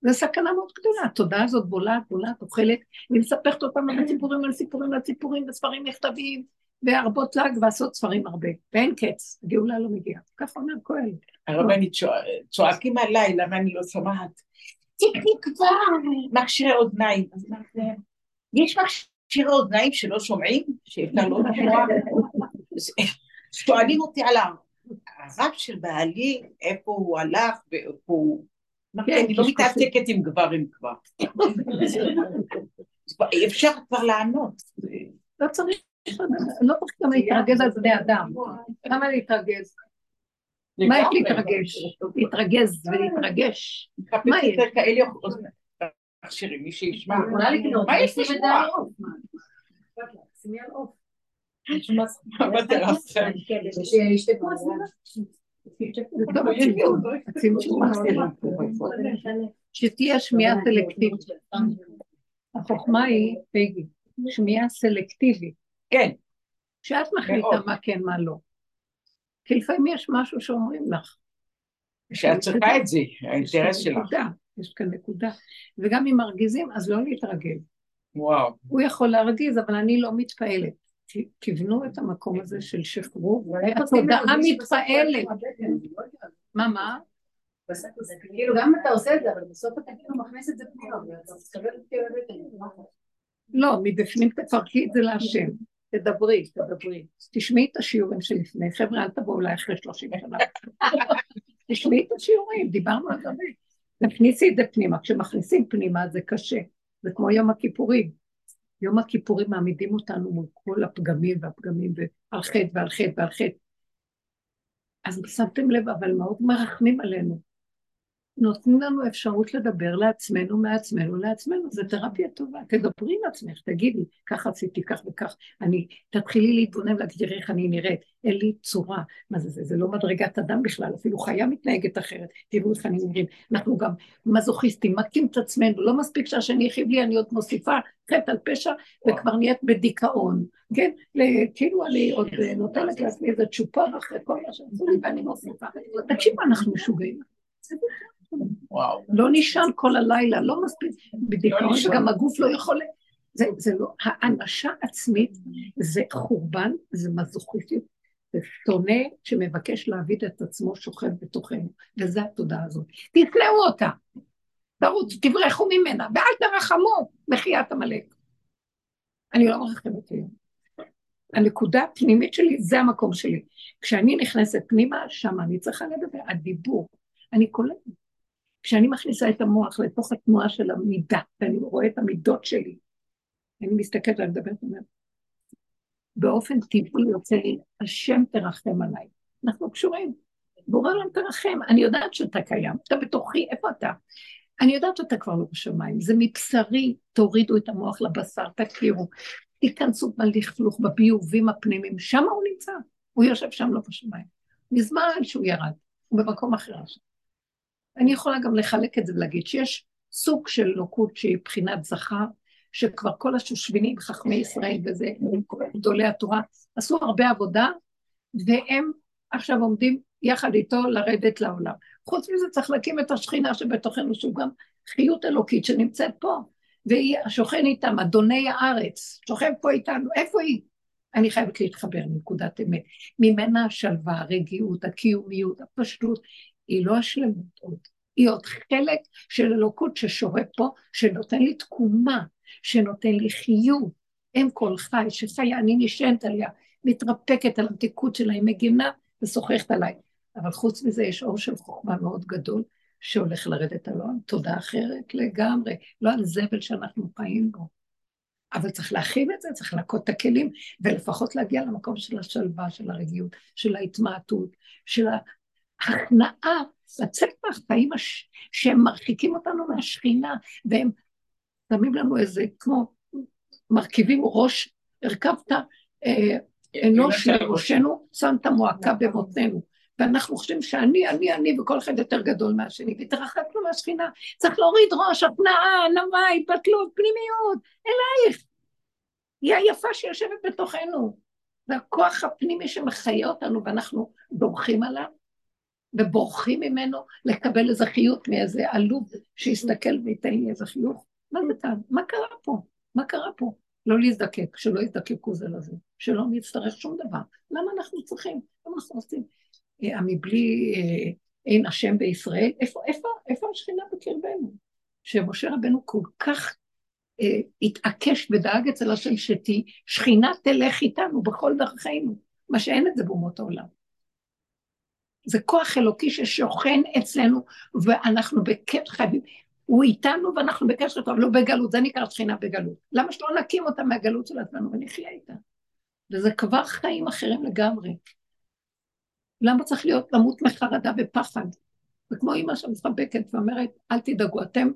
זו סכנה מאוד גדולה, התודעה הזאת בולעת, בולעת, אוכלת, והיא מספרת אותנו בסיפורים על סיפורים על סיפורים, וספרים מכתבים, והרבות לג ועשות ספרים הרבה, ואין קץ, הגאולה לא מגיעה. ככה אומר כהן. הרבנית, צועקים עליי, למה אני לא שומעת? תקני כבר מכשירי אוזניים. יש מכשירי אוזניים שלא שומעים? שאפשר לא לשמוע? *laughs* שואלים אותי על הרב של בעלי, איפה הוא הלך ואיפה הוא... אני לא מתעסקת עם גברים כבר. *laughs* אפשר כבר לענות. לא צריך, לא צריך גם להתרגז על בני אדם. למה להתרגז? מה יש להתרגש? להתרגז ולהתרגש. מה יש? כאלה מכשירים, מי שישמע. מה יש לשמוע? שישתקו. שתהיה שמיעה סלקטיבית. החוכמה היא, פגי, שמיעה סלקטיבית. כן, שאת מחליטה. מה כן, מה לא. כי לפעמים יש משהו שאומרים לך. שאת צריכה את זה, האינטרס שלך. יש כאן נקודה. וגם אם מרגיזים, אז לא להתרגל. וואו. הוא יכול להרגיז, אבל אני לא מתפעלת. תבנו את המקום הזה של שחרור, התודעה מתפעלת. מה, מה? כאילו גם אתה עושה את זה, אבל בסוף אתה כאילו מכניס את זה פנימה, ואתה את זה בבטן. לא, מבפנים תפרקי את זה להשם. תדברי, תדברי. תשמעי את השיעורים שלפני. חבר'ה, אל תבואו אולי אחרי 30 שנה. *laughs* תשמעי את השיעורים, דיברנו על זה. תכניסי את זה פנימה. כשמכניסים פנימה זה קשה. זה כמו יום הכיפורים. יום הכיפורים מעמידים אותנו מול כל הפגמים והפגמים, ועל חטא ועל חטא ועל חטא. אז שמתם לב, אבל מאוד מרחמים עלינו. נותנים לנו אפשרות לדבר לעצמנו, מעצמנו, לעצמנו, זו תרפיה טובה. תדברי עם עצמך, תגידי, כך עשיתי, כך וכך. אני, תתחילי להתבונן ולהגיד, תראי איך אני נראית, אין לי צורה. מה זה זה? זה לא מדרגת אדם בכלל, אפילו חיה מתנהגת אחרת. תראו איך אני נראים. אנחנו גם מזוכיסטים, מכים את עצמנו, לא מספיק שהשני הכאיב לי, אני עוד מוסיפה חטא על פשע, וכבר נהיית בדיכאון. כן? כאילו אני עוד נותנת לעצמי איזה צ'ופר אחרי כל מה שעשו לי, ואני מוסיפה. תקשיבו, אנחנו משוגעים. וואו. לא נישן כל הלילה, לא מספיק בדיכאון, לישון. וגם הגוף לא יכול... זה, זה לא, האנשה עצמית זה חורבן, זה מזוכיסטיות, זה שונא שמבקש להעביד את עצמו שוכב בתוכנו, וזו התודעה הזאת. תתלאו אותה, תרוץ, תברחו ממנה, ואל תרחמו, מחיית עמלק. אני לא מרחמת היום. הנקודה הפנימית שלי, זה המקום שלי. כשאני נכנסת פנימה, שם אני צריכה לדבר, הדיבור. אני קולטת. כשאני מכניסה את המוח לתוך התנועה של המידה, ואני רואה את המידות שלי, אני מסתכלת ואני מדברת, אומרת, באופן טבעי יוצא לי, השם תרחם עליי. אנחנו קשורים. בורא עולם תרחם, אני יודעת שאתה קיים, אתה בתוכי, איפה אתה? אני יודעת שאתה כבר לא בשמיים, זה מבשרי, תורידו את המוח לבשר, תכירו, תיכנסו בלכלוך, בביובים הפנימיים, שם הוא נמצא, הוא יושב שם לא בשמיים. מזמן שהוא ירד, הוא במקום אחר עכשיו. אני יכולה גם לחלק את זה ולהגיד שיש סוג של אלוקות שהיא בחינת זכר, שכבר כל השושבינים, חכמי ישראל וזה, גדולי התורה, עשו הרבה עבודה, והם עכשיו עומדים יחד איתו לרדת לעולם. חוץ מזה צריך להקים את השכינה שבתוכנו, שהוא גם חיות אלוקית שנמצאת פה, והיא השוכן איתם, אדוני הארץ, שוכן פה איתנו, איפה היא? אני חייבת להתחבר לנקודת אמת. ממנה השלווה, הרגיעות, הקיומיות, הפשטות, היא לא השלמות עוד. היא עוד חלק של אלוקות ששורה פה, שנותן לי תקומה, שנותן לי חיות. אם כל חי, שחיה, אני נשענת עליה, מתרפקת על המתיקות שלה, היא מגינה ושוחחת עליי. אבל חוץ מזה יש אור של חוכמה מאוד גדול, שהולך לרדת עליון, תודה אחרת לגמרי, לא על זבל שאנחנו חיים בו. אבל צריך להכין את זה, צריך להכות את הכלים, ולפחות להגיע למקום של השלווה, של הרגיעות, של ההתמעטות, של ההכנעה, לצאת מהחיים הש... שהם מרחיקים אותנו מהשכינה, והם שמים לנו איזה, כמו מרכיבים ראש, הרכבת אה, אנוש לראשנו, שמת מועקה במותנינו. ואנחנו חושבים שאני, אני, אני, וכל אחד יותר גדול מהשני, והתרחקנו מהשכינה. צריך להוריד ראש, התנאה, ענווה, התבטלות, פנימיות, אלייך. היא היפה שיושבת בתוכנו. זה הכוח הפנימי שמחיה אותנו, ואנחנו דורכים עליו, ובורחים ממנו לקבל איזה חיות מאיזה עלוב שיסתכל וייתן לי איזה חיוך. מה זה כאן? מה קרה פה? מה קרה פה? לא להזדקק, שלא יזדקקו זה לזה, שלא נצטרך שום דבר. למה אנחנו צריכים? למה אנחנו עושים? אה, מבלי אה, אין השם בישראל, איפה, איפה, איפה השכינה בקרבנו? שמשה רבנו כל כך אה, התעקש ודאג אצל השם שתי, שכינה תלך איתנו בכל דרכינו, מה שאין את זה באומות העולם. זה כוח אלוקי ששוכן אצלנו, ואנחנו בקטע חייבים, הוא איתנו ואנחנו בקשר טוב, לא בגלות, זה נקרא שכינה בגלות. למה שלא נקים אותה מהגלות של עצמנו ונחיה איתה? וזה כבר חיים אחרים לגמרי. למה צריך להיות למות מחרדה ופחד? וכמו אימא שמחבקת ואומרת, אל תדאגו, אתם,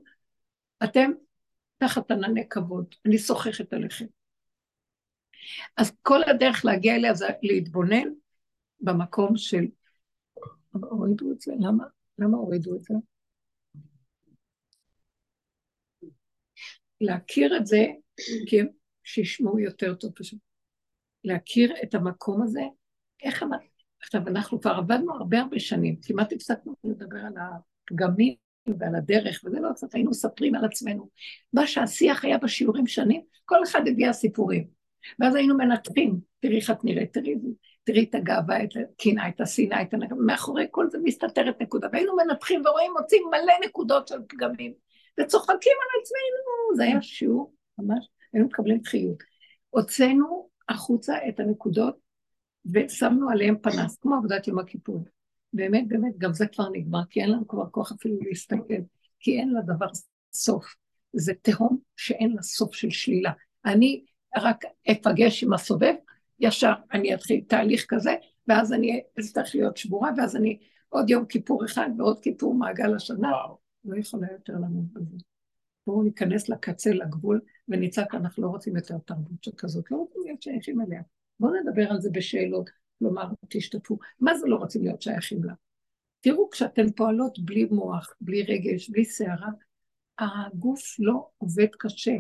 אתם תחת ענני כבוד, אני סוחכת עליכם. אז כל הדרך להגיע אליה זה להתבונן במקום של... הורידו את זה? למה? למה הורידו את זה? להכיר את זה, כי הם שישמעו יותר טוב פשוט. להכיר את המקום הזה, איך אנחנו, עכשיו אנחנו כבר עבדנו הרבה הרבה שנים, כמעט הפסקנו לדבר על הפגמים ועל הדרך, וזה לא צריך, היינו מספרים על עצמנו. מה שהשיח היה בשיעורים שנים, כל אחד הביע סיפורים. ואז היינו מנתחים, תראי איך את נראית, תראי, תראי את הגאווה, את הקנאה, את השנאה, את הנגב, מאחורי כל זה מסתתרת נקודה. והיינו מנתחים ורואים, מוצאים מלא נקודות של פגמים, וצוחקים על עצמנו, זה היה שיעור, ממש, היינו מקבלים חיות. הוצאנו החוצה את הנקודות ושמנו עליהם פנס, כמו עבודת יום הכיפור. באמת, באמת, גם זה כבר נגמר, כי אין לנו כבר כוח אפילו להסתכל, כי אין לדבר סוף. זה תהום שאין לה סוף של שלילה. אני רק אפגש עם הסובב, ישר אני אתחיל תהליך כזה, ואז אני אצטרך להיות שבורה, ואז אני עוד יום כיפור אחד ועוד כיפור מעגל השנה. וואו. לא יכולה יותר לעמוד בזה. בואו ניכנס לקצה, לגבול, ונצעק, אנחנו לא רוצים יותר תרבות שכזאת, לא רוצים להיות שייכים אליה. בואו נדבר על זה בשאלות, כלומר, תשתתפו. מה זה לא רוצים להיות שייכים לה? תראו, כשאתן פועלות בלי מוח, בלי רגש, בלי שערה, הגוף לא עובד קשה.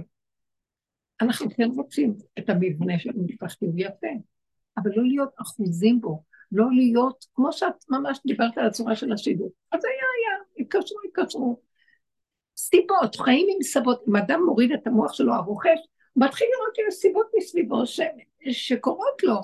אנחנו כן רוצים את המבנה של משפחתי, הוא יפה, אבל לא להיות אחוזים בו, לא להיות, כמו שאת ממש דיברת על הצורה של השידור, אז היה, היה, התקשרו, התקשרו. סיבות, חיים עם סיבות, אם אדם מוריד את המוח שלו, הרוכש, הוא מתחיל לראות שיש סיבות מסביבו ש, שקורות לו.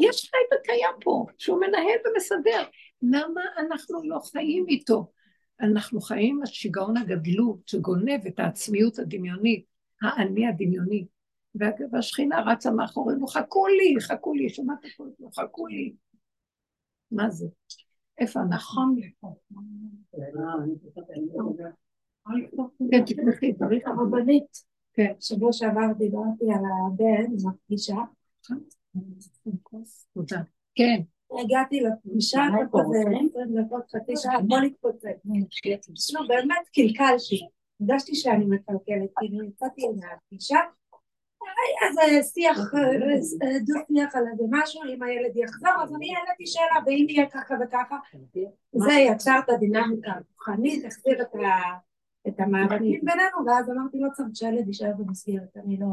יש חי וקיים פה, שהוא מנהל ומסדר. למה אנחנו לא חיים איתו? אנחנו חיים עם השיגעון הגדלות שגונב את העצמיות הדמיונית, האני הדמיוני. והשכינה רצה מאחורינו, חכו לי, חכו לי, שמעת פה, חכו לי. מה זה? איפה אנחנו? כן, תפתחי, צריך הרבנית. כן. שבוע שעבר דיברתי על הבן, עם הפגישה. תודה. כן. הגעתי לפגישה, כזה 20 דקות, חצי שעה, בוא נתפוצץ. לא, באמת קלקלתי. הרגשתי שאני מקלקלת, כאילו יצאתי מהפגישה, היה איזה שיח, דו שיח על איזה משהו, אם הילד יחזור, אז אני העליתי שאלה, ואם יהיה ככה וככה, זה יצר את הדינמיקה הכוחנית, החזיר את ה... את המאבקים בינינו, ואז אמרתי לו צריך שהילד יישאר במסגרת, אני לא,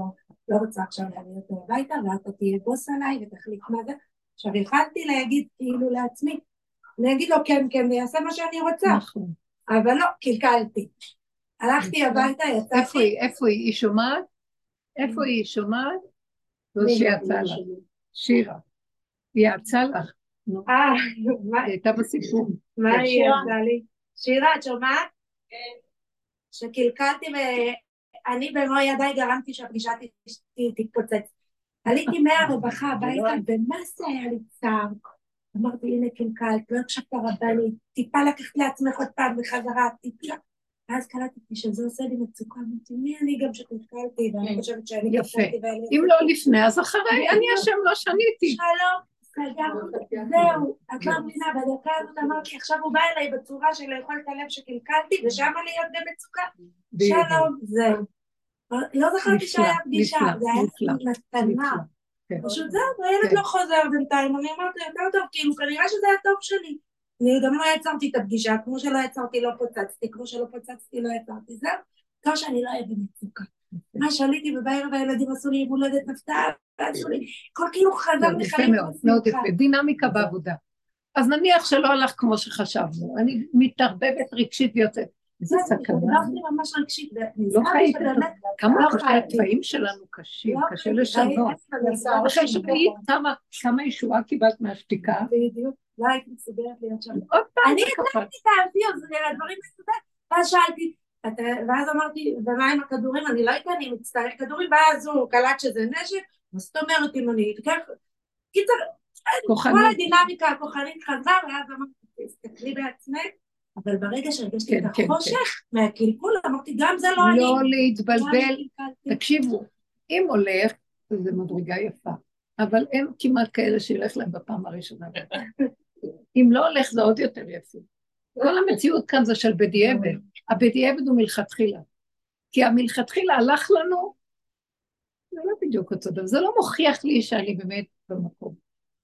לא רוצה עכשיו להביא אותו הביתה, ואתה תהיה בוס עליי ותחליט מה זה. עכשיו יכלתי להגיד כאילו לעצמי, אני אגיד לו כן כן ויעשה מה שאני רוצה, נכון. אבל לא, קלקלתי. הלכתי הביתה, יצאתי... איפה היא? איפה היא? היא שומעת? איפה היא? שומעת? זו שיצאה לך. שירה. היא יצאה לך. אה, מה- היא הייתה בסיפור. מה היא שירה. עשתה לי? שירה, את שומעת? שקלקלתי ואני במו ידיי גרמתי שהפגישה תתפוצץ. עליתי מהרווחה *laughs* הביתה, ומה זה היה לי צער? אמרתי, הנה קלקלת, לא הקשבת רבנית, טיפה לקחת לעצמך עוד פעם בחזרה, טיפה. ואז קלטתי שזה עושה לי מצוקה, אמרתי, מי אני גם שקלקלתי, ואני חושבת שאני יפה. קלקלתי ואני... אם לא לפני, אז אחרי, אני השם לא שניתי. שלום, סגרנו, זהו, את לא מבינה, בדקה הזאת אמרתי, עכשיו הוא בא אליי בצורה של לאכול את הלב שקלקלתי, ושמה להיות במצוקה. שלום, זהו. לא זכרתי שהיה פגישה, זה היה מתנה. כן. פשוט זהו, והילד כן. לא חוזר בינתיים, אני אמרתי, יותר טוב, כאילו, כנראה שזה הטוב שלי. אני גם לא יצרתי את הפגישה, כמו שלא יצרתי לא פוצצתי, כמו שלא פוצצתי לא יצרתי, זהו. טוב שאני לא אהיה במצוקה. מה שעליתי ובערב הילדים עשו לי יום הולדת ועשו לי, כל כאילו חזר לחיים מאוד, מאוד יפה. דינמיקה בעבודה. אז נניח שלא הלך כמו שחשבנו, אני מתערבבת רגשית ויוצאת. איזה סכנה. דיברתי ממש רגשית, לא ונזכרתי חיית שבאמת, כמה לא חייתי. התוואים שלנו קשים, לא קשה חייתי, לשנות. אחרי כמה, כמה ישועה קיבלת מהשתיקה, בדיוק, לא הייתי מסוגלת להיות שם. עוד פעם אני. הדלקתי את האוויר, זה נראה דברים מסודרים. ואז שאלתי, ואז אמרתי, ומה עם הכדורים? אני לא יודעת, אני מצטרך כדורים, ואז הוא קלט שזה נשק, מה זאת אומרת אם אני אתקף? קיצר, כל. הדינמיקה הכוחנית חזרה, ואז אמרתי, תסתכלי בעצמך, אבל ברגע שהרגשתי כן, את כן, החושך מהקלקול, אמרתי, גם זה לא אני. לא להתבלבל. תקשיבו, אם הולך, זו מדרגה יפה, אבל אין כמעט כאלה שילך להם בפעם הראשונה. *laughs* אם לא הולך זה עוד יותר יפה. כל המציאות כאן זה של בדיעבד. הבדיעבד הוא מלכתחילה. כי המלכתחילה הלך לנו, זה לא בדיוק אותו דבר, זה לא מוכיח לי שאני באמת במקום.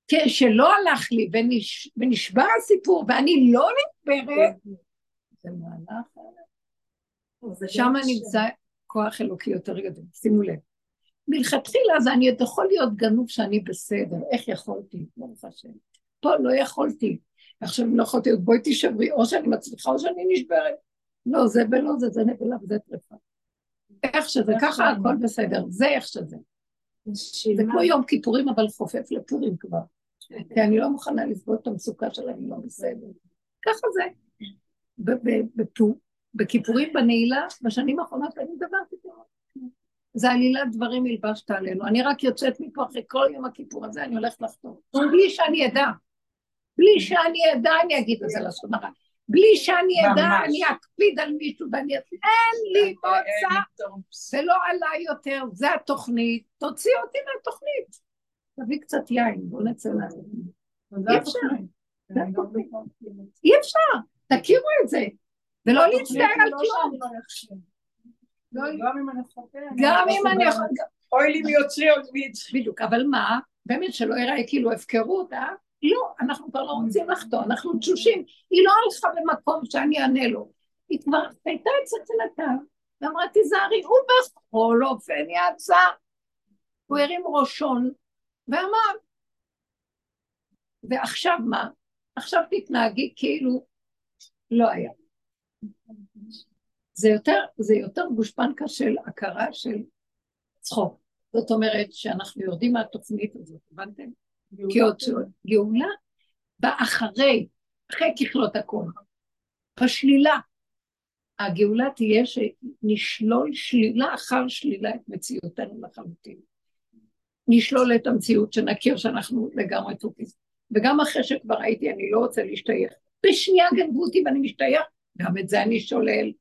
כשלא הלך לי ונש, ונשבר הסיפור ואני לא נדברת, זה מהלך, שם נמצא כוח אלוקי יותר גדול, שימו לב. מלכתחילה זה אני עוד יכול להיות גנוב שאני בסדר, איך יכולתי, ברוך השם. פה לא יכולתי. עכשיו לא יכולתי, בואי תישברי, או שאני מצליחה או שאני נשברת. לא זה ולא זה, זה נבלה וזה טרפה. איך שזה, ככה הכל בסדר, זה איך שזה. זה כמו יום כיפורים, אבל חופף לפורים כבר. כי אני לא מוכנה לסבול את המצוקה של אני לא בסדר. ככה זה. בכיפורים בנעילה, בשנים האחרונות אני מדברת איתו. זה עלילת דברים הלבשת עלינו. אני רק יוצאת מפה אחרי כל יום הכיפור הזה, אני הולכת לחתום. בלי שאני אדע. בלי שאני אדע, אני אגיד את זה לשון הרע. בלי שאני אדע. אני אקפיד על מישהו ואני... אין לי מוצא ולא עליי יותר, זה התוכנית, תוציא אותי מהתוכנית. תביא קצת יין, בוא נצא מהתוכנית. אי אפשר, זה התוכנית. אי אפשר, תכירו את זה. ולא להצטער על כלום. לא- גם אם אני חוטא, גם אם אני יכול... אוי לי מיוצרי את זה. בדיוק, אבל מה? באמת שלא יראה כאילו הפקרות, אה? לא, אנחנו כבר לא רוצים לחטוא, אנחנו תשושים. היא לא הלכה במקום שאני אענה לו. היא כבר הייתה אצל תחילתה, ואמרה תיזהרי, הוא בכל אופן יצא. הוא הרים ראשון ואמר, ועכשיו מה? עכשיו תתנהגי כאילו לא היה. זה יותר, זה יותר גושפנקה של הכרה של צחוק. זאת אומרת שאנחנו יורדים מהתוכנית הזאת, הבנתם? גאולה באה אחרי, אחרי ככלות הכל. בשלילה. הגאולה תהיה שנשלול שלילה אחר שלילה את מציאותנו לחלוטין. נשלול את המציאות, שנכיר שאנחנו לגמרי טובים. וגם אחרי שכבר הייתי, אני לא רוצה להשתייך. בשנייה גנבו אותי ואני משתייך, גם את זה אני שולל.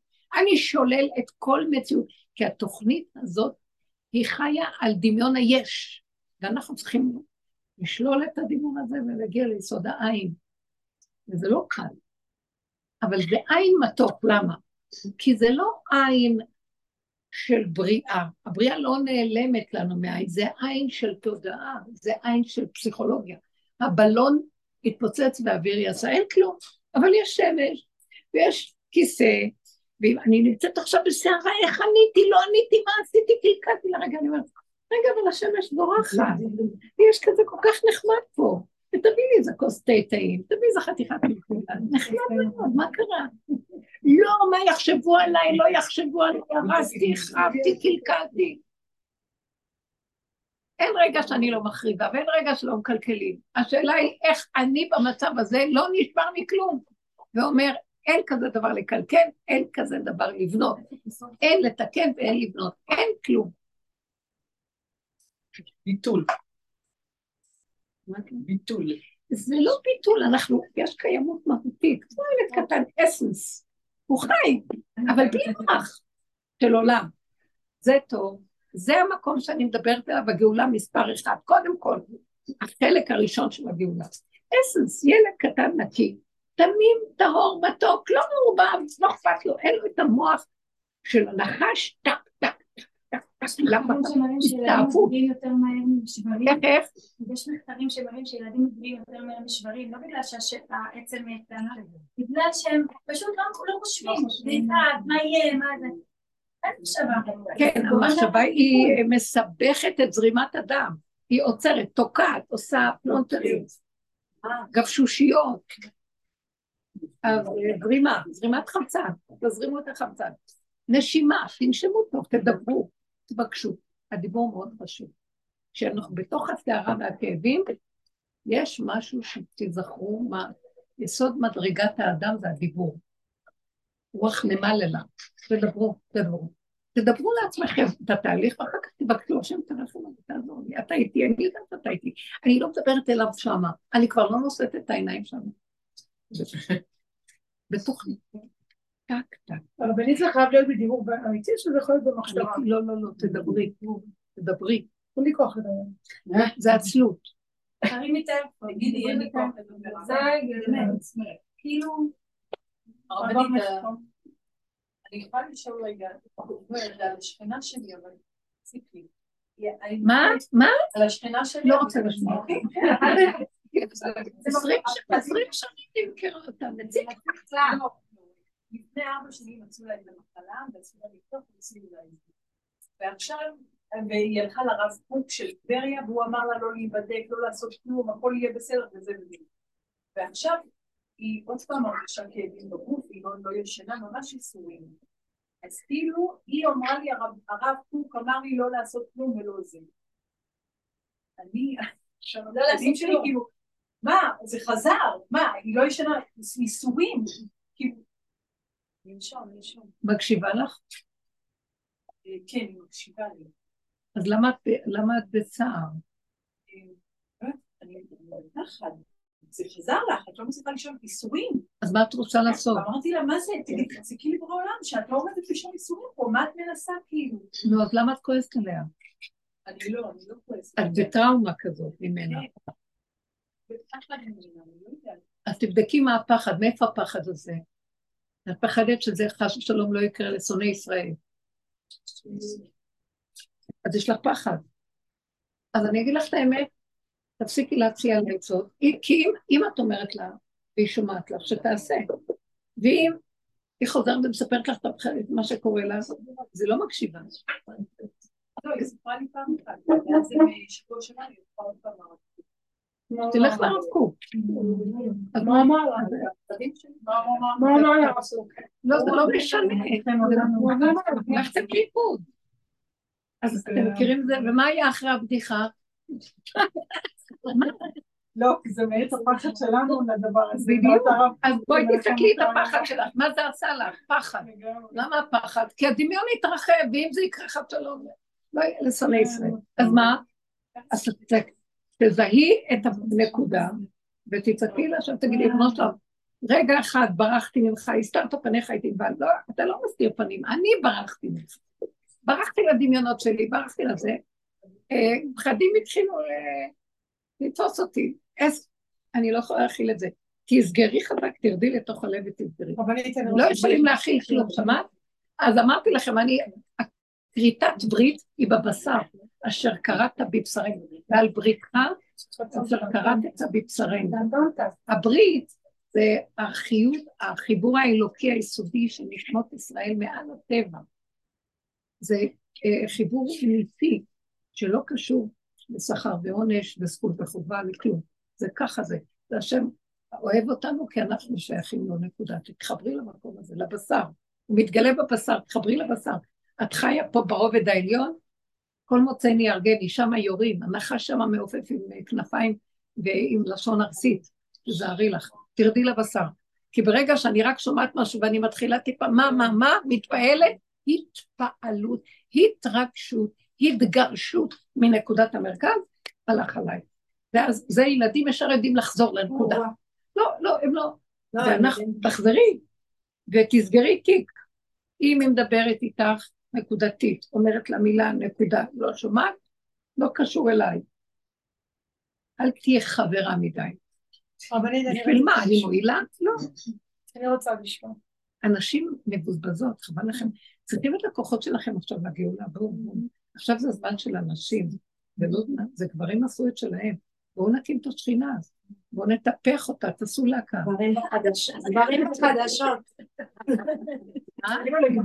אני שולל את כל מציאות, כי התוכנית הזאת היא חיה על דמיון היש, ואנחנו צריכים לשלול את הדמיון הזה ולהגיע ליסוד העין. וזה לא קל, אבל זה עין מתוק, למה? כי זה לא עין של בריאה, הבריאה לא נעלמת לנו מהעין, זה עין של תודעה, זה עין של פסיכולוגיה. הבלון התפוצץ באוויר יצא, אין כלום, אבל יש שמש, ויש כיסא, ואם אני נמצאת עכשיו בסערה, איך עניתי, לא עניתי, מה עשיתי, קלקלתי לרגע, אני אומרת, רגע, אבל השמש בורחת, יש כזה כל כך נחמד פה, ותביא לי איזה כוס תה טעים, תביא איזה חתיכת *laughs* נחמד מאוד, מה קרה? לא, מה יחשבו עליי, לא יחשבו עליי, הרסתי, החרבתי, קלקלתי. אין רגע שאני לא מחריבה, ואין רגע שלא מקלקלים. השאלה היא איך אני במצב הזה לא נשבר מכלום, ואומר, אין כזה דבר לקלקל, אין כזה דבר לבנות. אין לתקן ואין לבנות, אין כלום. ביטול. ביטול. זה לא ביטול, אנחנו, יש קיימות מהותית, כמו ילד קטן, אסנס, הוא חי, אבל בלי מוח של עולם. זה טוב, זה המקום שאני מדברת עליו, הגאולה מספר אחד. קודם כל, החלק הראשון של הגאולה. אסנס, ילד קטן נקי, תמים, טהור, מתוק, לא מעורבב, לא אכפת לו, אין לו את המוח של הנחש, טק, טק, למה? משברים. איך? יש מחקרים שמראים שילדים מביאים יותר מהר משברים, לא בגלל שהעצם קטנה, בגלל שהם פשוט לא לא חושבים, יפעת, מה יהיה, מה זה. כן, המחשבה היא מסבכת את זרימת הדם. היא עוצרת, תוקעת, עושה פלונטרים, גבשושיות. אז זרימה, זרימת חמצן, תזרימו את החמצן. נשימה, תנשמו טוב, תדברו, תבקשו. הדיבור מאוד חשוב. כשאנחנו בתוך הסערה והכאבים, יש משהו שתזכרו מה, יסוד מדרגת האדם זה הדיבור. רוח נמללה, תדברו, תדברו. תדברו לעצמכם את התהליך, ואחר כך תבקשו, השם תרחם עליי, תעזור לי, אתה איתי, אני יודעת שאתה איתי. אני לא מדברת אליו שמה, אני כבר לא נושאת את העיניים שמה. בתוכי. *laughs* טק, טק. הרבנית זה חייב להיות בדיבור אמיתי, שזה יכול להיות במחשבה. לא, לא, לא, תדברי, תדברי. אין לי כוח לדבר. זה עצלות. תרימי טלפון, תגידי, אין לי כוח לדבר. זה באמת, כאילו... הרבנית, אני יכולה לשאול רגע, זה על השכנה שלי, אבל ציפי. מה? מה? על השכנה שלי. לא רוצה לשמוע. אוקיי. *laughs* עשרים שנים אני מכירה אותה, נציג. לפני ארבע שנים מצאו להם במחלה, ועשו לה לבדוק והוציאו לה את זה. ועכשיו, והיא הלכה לרב קוק של טבריה, והוא אמר לה לא להיבדק, לא לעשות כלום, הכל יהיה בסדר, וזה וזה. ועכשיו היא עוד פעם מרגישה כאבים בגוף, היא לא, לא ישנה, ממש ייסורים. אז כאילו, היא אמרה לי, הרב, הרב קוק אמר לי לא לעשות כלום ולא זה. אני, עכשיו, לא לעשות שלי. כאילו, מה, זה חזר, מה, היא לא ישנה, ייסורים, כאילו, לנשום, לנשום. מקשיבה לך? אה, כן, היא מקשיבה לי. אז למה את בצער? אה, אני בפחד. זה חזר לך, את לא מצליחה לישון ייסורים. אז מה את רוצה לעשות? אמרתי לה, מה זה, תפסיקי לי בעולם, שאת לא עומדת לישון ייסורים פה, מה את מנסה כאילו? נו, אז למה את כועסת עליה? אני לא, אני לא כועסת. את בטראומה כזאת ממנה. אני לא. אז תבדקי מה הפחד, מאיפה הפחד הזה? את פחדת שזה חס ושלום לא יקרה לשונאי ישראל. אז יש לך פחד. אז אני אגיד לך את האמת, תפסיקי להציע לה עצות, כי אם, אם את אומרת לה, והיא שומעת לך, שתעשה. ואם היא חוזרת ומספרת לך את מה שקורה לה, זה לא מקשיבה. לא, היא סיפרה לי פעם אחת, זה שעבר, היא סיפרה עוד פעם קוק. תלך לרב קוק. אז מה אמר לה? מה אמר לה? לא, זה לא משנה. הלכתם לאיבוד. אז אתם מכירים את זה? ומה היה אחרי הבדיחה? לא, כי זה מאיץ הפחד שלנו לדבר הזה. בדיוק. אז בואי תסתכלי את הפחד שלך, מה זה עשה לך? פחד. למה הפחד? כי הדמיון יתרחב, ואם זה יקרה חד שלום, לא יהיה לשונאי ישראל. אז מה? אז ת- תזהי את הנקודה, ותצעקי לה עכשיו, תגידי, בנו שלום, רגע אחד ברחתי ממך, הסתרת פניך איתי בלבד, לא, אתה לא מסתיר פנים, אני ברחתי ממך. ברחתי לדמיונות שלי, ברחתי לזה. אה, פחדים התחילו אה, לתפוס אותי. אז אני לא יכולה להכיל את זה. תסגרי חזק, תרדי לתוך הלב ותסגרי. לא יכולים להכיל כלום, שמעת? אז אמרתי לכם, אני, כריתת ברית היא בבשר, אשר קראת בבשרנו, ועל בריתך אשר קראת בבשרנו. הברית זה החיות, החיבור האלוקי היסודי של נשמות ישראל מעל הטבע. זה אה, חיבור ניסי שלא קשור לשכר ועונש וזכות וחובה לכלום. זה ככה זה. זה השם אוהב אותנו כי אנחנו שייכים לו נקודה. תתחברי למקום הזה, לבשר. הוא מתגלה בבשר, תחברי לבשר. את חיה פה ברובד העליון, כל מוצאי יהרגני, שמה יורים, הנחש שמה מעופף עם אה, כנפיים ועם לשון ארסית, תזהרי לך, תרדי לבשר. כי ברגע שאני רק שומעת משהו ואני מתחילה טיפה, מה, מה, מה, מתפעלת, התפעלות, התרגשות, התגרשות מנקודת המרכז, הלך עליי. ואז זה ילדים ישר יודעים לחזור לנקודה. לא, לא, הם לא. ואנחנו, תחזרי, ותסגרי תיק. אם היא מדברת איתך נקודתית, אומרת לה מילה נקודה, לא שומעת, לא קשור אליי. אל תהיה חברה מדי. בשביל מה? אני. מועילה? לא. אני רוצה לשאול. אנשים מבוזבזות, חבל לכם. צריכים את הכוחות שלכם עכשיו לגאולה, בואו. עכשיו זה הזמן של הנשים, זמן, זה גברים עשו את שלהם. בואו נקים את השכינה בואו נטפח אותה, תעשו להקה. דברים חדשות. *laughs* גברים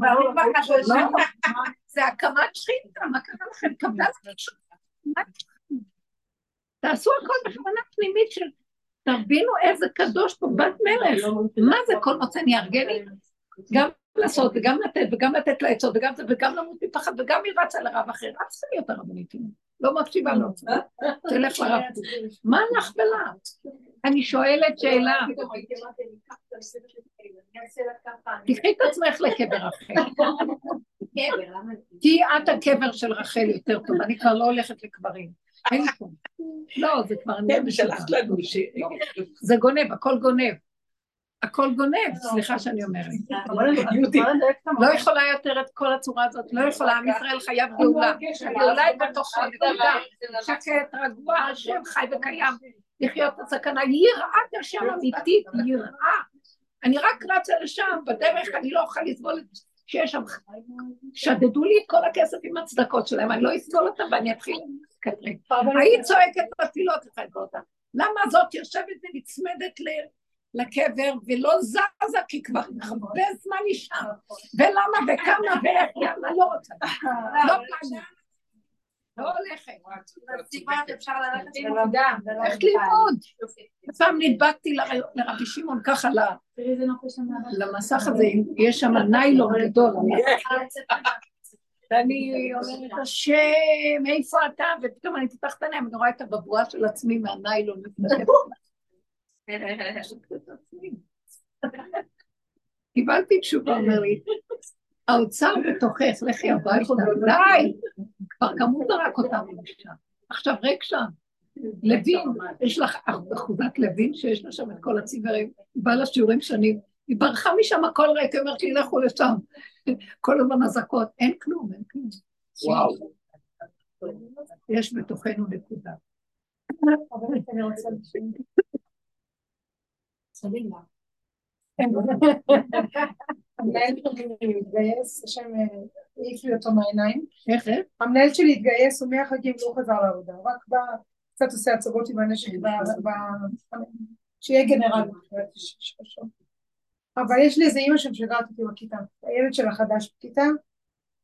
לא, *laughs* זה הקמת שכינה, מה קרה לכם? קבלה מה? תעשו הכל בכוונה פנימית של... תבינו איזה קדוש פה, בת מלך. מה זה כל מוצא נהרגני? גם לעשות וגם לתת וגם לתת לה עצות וגם זה וגם למות מפחד וגם היא רצה לרב אחר. את צריכה להיות הרבנית. לא מקשיבה לו. תלך לרב. מה לך ולה? אני שואלת שאלה. תקחי את עצמך לקבר רחל. תהיי את הקבר של רחל יותר טוב, אני כבר לא הולכת לקברים. אין לי. לא, זה כבר נהיה כן. שלחת לנו ש... זה גונב, הכל גונב. הכל גונב, סליחה שאני אומרת. לא יכולה יותר את כל הצורה הזאת, לא יכולה, עם ישראל חייב גאולה. הגאולה היא בתוכו, נקודה. שקט, רגוע, השם חי וקיים. לחיות את הסכנה, יראת השם אמיתית, יראה. אני רק רצה לשם, בדרך אני לא אוכל לסבול את שיש שם, שדדו לי את כל הכסף עם הצדקות שלהם, אני לא אסבול אותם ואני אתחיל כנראה. היית צועקת בתפילות את אותה. למה זאת יושבת ונצמדת ל... לקבר ולא זזה, כי כבר הרבה זמן היא שם. ולמה וכמה ואיך, יאללה, לא רוצה. לא פגעה. לא הולכת. אפשר ללכת איך ללמוד? פעם נדבקתי לר- לרבי שמעון ככה. למסך הזה, יש שם ניילון גדול. ואני אומרת, השם, איפה אתה? ופתאום אני פותחת עיניים, אני רואה את הבבואה של עצמי מהניילון. קיבלתי תשובה, אומר לי, האוצר בתוכך, לכי הביתה, די, כבר הוא זרק אותנו משם. עכשיו ריק שם. לוין, יש לך אחוזת לוין שיש לה שם את כל הציברים, היא באה לשיעורים שנים, היא ברחה משם הכל ריק, היא אומרת לי, לכו לשם. כל הזמן אזעקות, אין כלום, אין כלום. וואו. יש בתוכנו נקודה. לשאול. סלילה. המנהל שלי התגייס, השם אה, העיף לי אותו מהעיניים. איך איך? המנהל שלי התגייס, הוא מהחגים לא חזר לעבודה, הוא רק בא, קצת עושה הצגות עם הנשק, ב- שיהיה גנרל. אבל יש לי איזה אימא שמשגעת אותי בכיתה, הילד שלה חדש בכיתה,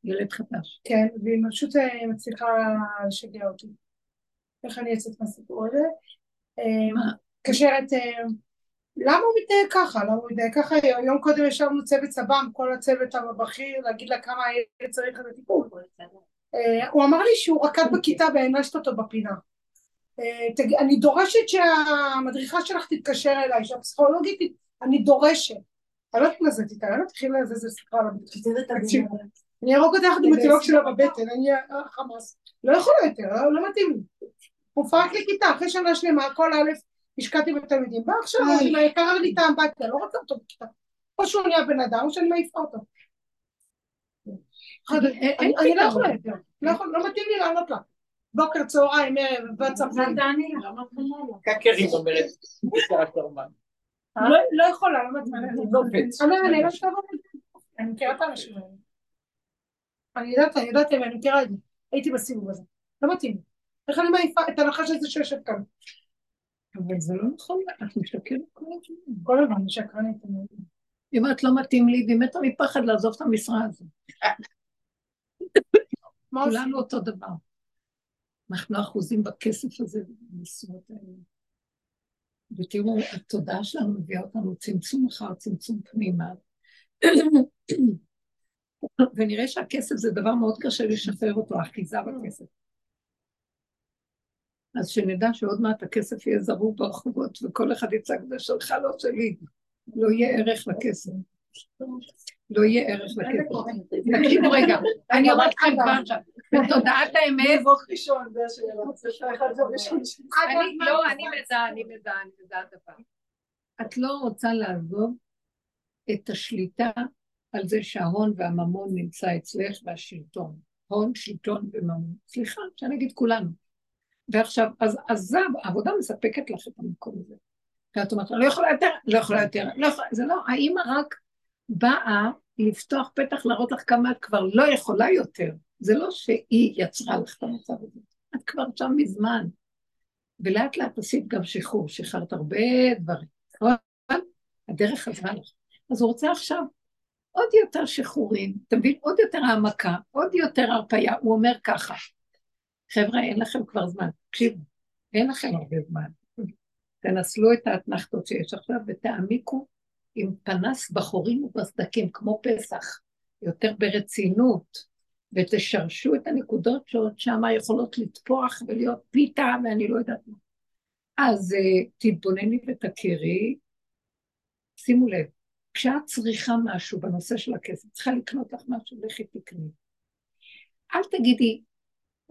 ילד חדש. כן, והיא פשוט אה, מצליחה לשגע אותי. איך אני יוצאת מהסיפור הזה? אה, אה, למה הוא מתנהג ככה? למה הוא מתנהג ככה? יום קודם ישבנו צוות צב"ם, כל הצוות הבכיר, להגיד לה כמה הילד צריך את הטיפול. אה, הוא אמר לי שהוא רקד בכיתה והענשת אותו בפינה. אה, אני דורשת שהמדריכה שלך תתקשר אליי, שהפסיכולוגית, אני דורשת. אני לא זה תתאר, אני לא תתחיל לזה סיפרה על. תקשיב, אני ארוג אותה יחד עם התינוק שלה בבטן, אני אהיה חמאס. לא יכולה יותר, לא- מתאים לי. הוא פרק לי כיתה, אחרי שנה שלמה, כל א', השקעתי בתלמידים. בא עכשיו, עם היקר לי את האמבטיה, לא רוצה אותו בכיתה. או שהוא נהיה בן אדם, או שאני מעיפה אותו. אבל אין- אין אני אני לא. יכולה יותר, לא לא מתאים לי לענות לה. בוקר, צהריים, ערב, תעני לה. קקרין אומרת. לא- לא יכולה, לא מתאים. אני לא- אני לא. אני מכירה את האנשים האלה. אני יודעת, אני יודעת, אני מכירה את זה. הייתי בסיבוב הזה. לא מתאים. לי. איך אני מעיפה את הנחש הזה שיושב כאן? אבל זה לא נכון, את משקרת כל הזמן. כל הזמן אני שקרנית. אני- היא אומרת, לא מתאים לי, והיא מתה מפחד לעזוב את המשרה הזו. עושים? כולנו אותו דבר. אנחנו אחוזים בכסף הזה, במשרות האלה. ותראו, התודעה שלנו מביאה אותנו צמצום אחר צמצום פנימה. ונראה שהכסף זה דבר מאוד קשה לשחרר אותו, האחיזה בכסף. אז שנדע שעוד מעט הכסף יהיה זרוק ברחובות, וכל אחד יצעק, זה שלך, לא שלי. לא יהיה ערך לכסף. לא יהיה ערך לכסף. תקשיבו רגע, אני אומרת *laughs* לכם כבר עכשיו, בתודעת האמת, זבוק ראשון, זה השאלה. זה. אני, לא, אני מזהה, אני מזהה, אני מזהה דבר. את לא רוצה לעזוב את השליטה על זה שההון והממון נמצא אצלך והשלטון. הון, שלטון וממון. סליחה, שאני אגיד כולנו. ועכשיו, אז, זה העבודה מספקת לך את המקום הזה. ואת אומרת, לא יכולה יותר, לא יכולה יותר, לא יכולה, זה לא, האימא רק באה לפתוח פתח להראות לך כמה את כבר לא יכולה יותר. זה לא שהיא יצרה לך את המצב הזה, את כבר שם מזמן. ולאט לאט עשית גם שחרור, שחררת הרבה דברים, נכון? הדרך עזרה לך. אז הוא רוצה עכשיו עוד יותר שחרורים, אתה מבין? עוד יותר העמקה, עוד יותר הרפאיה. הוא אומר ככה, חבר'ה, אין לכם כבר זמן. תקשיבו, אין לכם הרבה זמן. תנצלו את האתנחתות שיש עכשיו ותעמיקו עם פנס בחורים ובסדקים, כמו פסח, יותר ברצינות, ותשרשו את הנקודות שעוד שמה יכולות לטפוח ולהיות פיתה ואני לא יודעת מה. אז uh, תתבונני ותכירי, שימו לב, כשאת צריכה משהו בנושא של הכסף, צריכה לקנות לך משהו, לכי תקני. אל תגידי,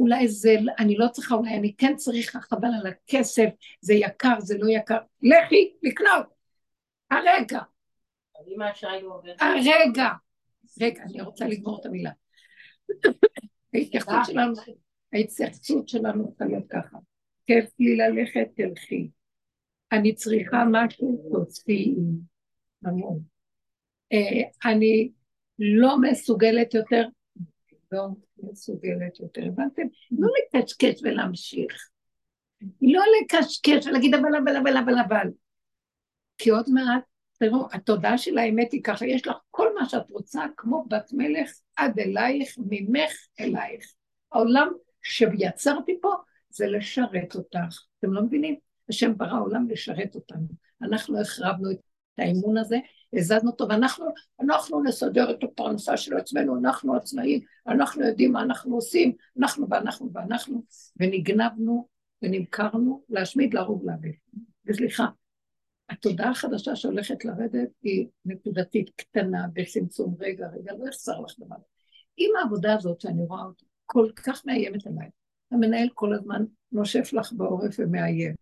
אולי זה, אני לא צריכה, אולי אני כן צריכה, חבל על הכסף, זה יקר, זה לא יקר, לכי לקנות, הרגע, עובר... הרגע. רגע, אני רוצה לגמור את המילה. ההתייחסות שלנו, ההתייחסות שלנו צריכה להיות ככה. כיף לי ללכת, תלכי. אני צריכה משהו, תוציאי. המון. אה, אני לא מסוגלת יותר, לא מסוגלת יותר, הבנתם? לא לקשקש ולהמשיך. לא לקשקש ולהגיד אבל אבל אבל אבל אבל. כי עוד מעט, תראו, התודעה של האמת היא ככה, יש לך כל מה שאת רוצה, כמו בת מלך עד אלייך, ממך אלייך. העולם שיצרתי פה זה לשרת אותך. אתם לא מבינים? השם ברא עולם לשרת אותנו. אנחנו החרבנו את האמון הזה, הזזנו אותו, ואנחנו אנחנו נסדר את הפרנסה של עצמנו, אנחנו עצמאים, אנחנו יודעים מה אנחנו עושים, אנחנו ואנחנו ואנחנו, ונגנבנו ונמכרנו להשמיד, להרוג, לאבד. וסליחה, התודעה החדשה שהולכת לרדת היא נקודתית, קטנה, בצמצום, רגע, רגע, לא יחסר לך דבר. אם העבודה הזאת שאני רואה אותה כל כך מאיימת עליי, המנהל כל הזמן נושף לך בעורף ומאיים.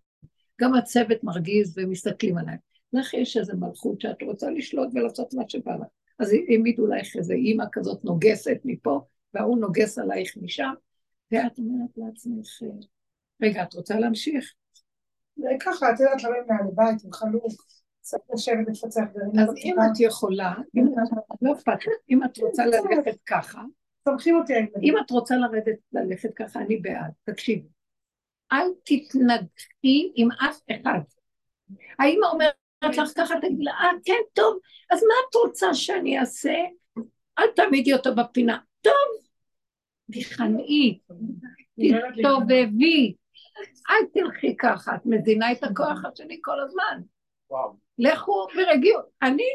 גם הצוות מרגיז ומסתכלים עליי. לך יש איזו מלכות שאת רוצה לשלוט ולעשות מה שבא לך. אז העמידו לך איזו אימא כזאת נוגסת מפה, וההוא נוגס עלייך משם, ואת אומרת לעצמך, רגע, את רוצה להמשיך? ככה, את יודעת, מהבית עם חלוק, צריך לשבת לפצח דברים. אז אם את יכולה, לא אכפת אם את רוצה *laughs* ללכת ככה, סומכים אותי אם את רוצה לרדת ללכת ככה, אני בעד. תקשיבי. אל תתנגחי עם אף אחד. האמא אומרת לך ככה, תגיד לה, אה, כן, טוב, אז מה את רוצה שאני אעשה? אל תעמידי אותו בפינה. טוב, תכנעי, תסתובבי, אל תלכי ככה, את מזינה את הכוח השני כל הזמן. לכו ורגיעו. אני,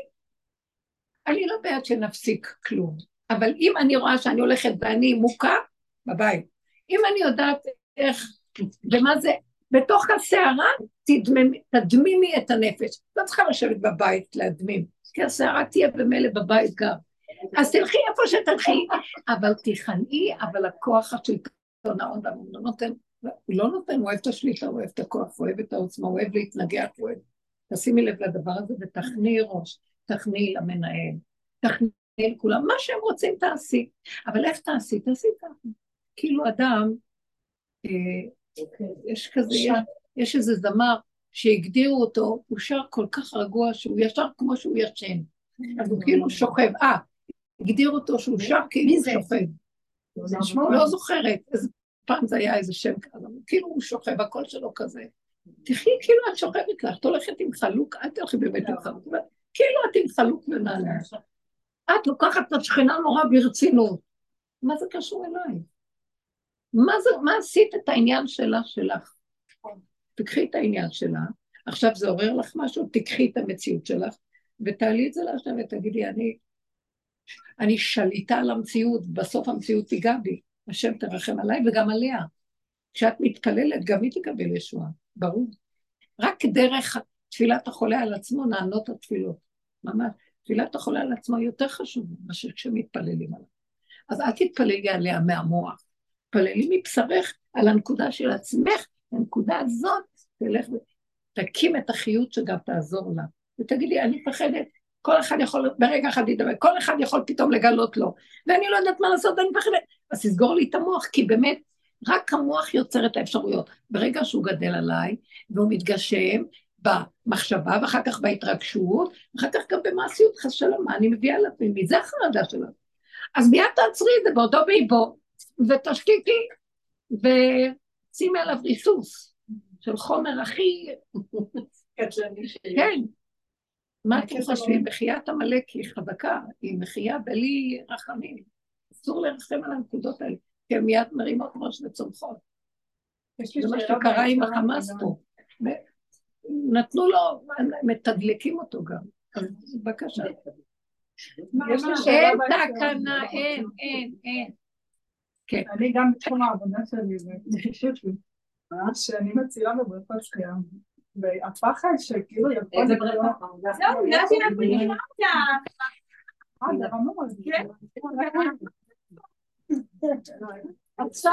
אני לא בעד שנפסיק כלום, אבל אם אני רואה שאני הולכת ואני מוכה, בבית. אם אני יודעת איך, ומה זה, בתוך הסערה תדמימי את הנפש. לא צריכה לשבת בבית להדמים, כי הסערה תהיה במילא בבית גם. אז תלכי איפה שתלכי, אבל תיכנעי, אבל הכוח השלטון ההון לא נותן, הוא לא נותן, הוא אוהב את השליטה, הוא אוהב את הכוח, הוא אוהב את העוצמה, הוא אוהב להתנגח, הוא אוהב... תשימי לב לדבר הזה ותכניעי ראש, תכניעי למנהל, תכניעי לכולם, מה שהם רוצים תעשי, אבל איך תעשי? תעשי ככה. כאילו אדם, אה, יש כזה, יש, יש איזה זמר שהגדירו אותו, הוא שר כל כך רגוע שהוא ישר כמו שהוא ישן. אז הוא כאילו שוכב, אה, הגדיר אותו שהוא שר כאילו שוכב. לא זוכרת, איזה פעם זה היה איזה שם כזה, כאילו הוא שוכב, הקול שלו כזה. תחי כאילו את שוכבת לך, את הולכת עם חלוק, אל תלכי באמת עם חלוק, כאילו את עם חלוק למעלה. את לוקחת את השכנה נורא ברצינות. מה זה קשור אליי? מה, זה, מה עשית את העניין שלה שלך? תקחי את העניין שלה, עכשיו זה עורר לך משהו, תקחי את המציאות שלך, ותעלי את זה להשם ותגידי, אני, אני שליטה על המציאות, בסוף המציאות תיגע בי, השם תרחם עליי וגם עליה. כשאת מתפללת, גם היא תקבל ישועה, ברור. רק דרך תפילת החולה על עצמו נענות התפילות, ממש. תפילת החולה על עצמו יותר חשובה מאשר כשמתפללים עליו. אז אל תתפללי עליה מהמוח, תתפללי מבשרך על הנקודה של עצמך, הנקודה הזאת, תלך ותקים את החיות שגם תעזור לה. ותגידי, אני מפחדת, כל אחד יכול, ברגע אחד לדבר, כל אחד יכול פתאום לגלות לו, ואני לא יודעת מה לעשות, אני מפחדת. אז תסגור לי את המוח, כי באמת, רק המוח יוצר את האפשרויות. ברגע שהוא גדל עליי, והוא מתגשם במחשבה, ואחר כך בהתרגשות, ואחר כך גם במעשיות, חס שלום, מה אני מביאה לעצמי? מי זה החרדה שלנו? אז מיד תעצרי את זה באותו באיבו, ותשתיקי, ושימי עליו ריסוס של חומר הכי... כן. מה אתם חושבים? מחיית עמלק היא חזקה, היא מחייה בלי רחמים. אסור לרחם על הנקודות האלה, כי הן מיד מרימות ראש וצומחות. זה מה שקרה עם החמאס פה. נתנו לו, מתדלקים אותו גם. אז בבקשה. אין תקנה, אין, אין, אין. כן. אני גם בתחום העבודה שלי, ונחישות לי, שאני מצילה בבריכות שחייה. והפחד שכאילו יכול... איזה בריכה? זהו, הגעתי לפגישה אותה. אה, זה רמוז. כן. עכשיו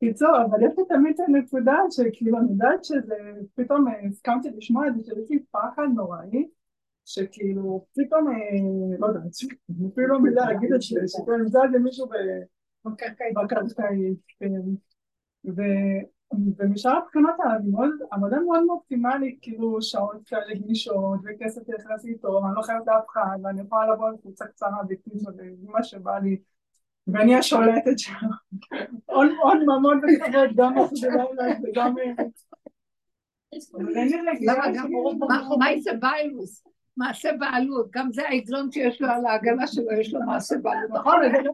קיצור, אבל יש לי תמיד את הנקודה שכאילו אני יודעת שזה, פתאום הסכמתי לשמוע את זה, שיש לי פחד נוראי, שכאילו פתאום, לא יודעת, אפילו לא מילה להגיד את זה, שכאילו נמצא את זה מישהו בקרקעית, ומשאר הבחינות העבודה מאוד מאוד אופטימלית, כאילו שעות כאלה גמישות, וכסף נכנס איתו, ואני לא חייבת לאף אחד, ואני יכולה לבוא לקבוצה קצרה ומה שבא לי, ואני השולטת שם. הון ממון וכבוד, גם עבודי לילה וגם... אה, למה גם, שכאילו- מה- זה בעלוס? מעשה בעלות, גם זה העגלון שיש לו על העגלה שלו, יש לו מעשה בעלות. נכון, אבל-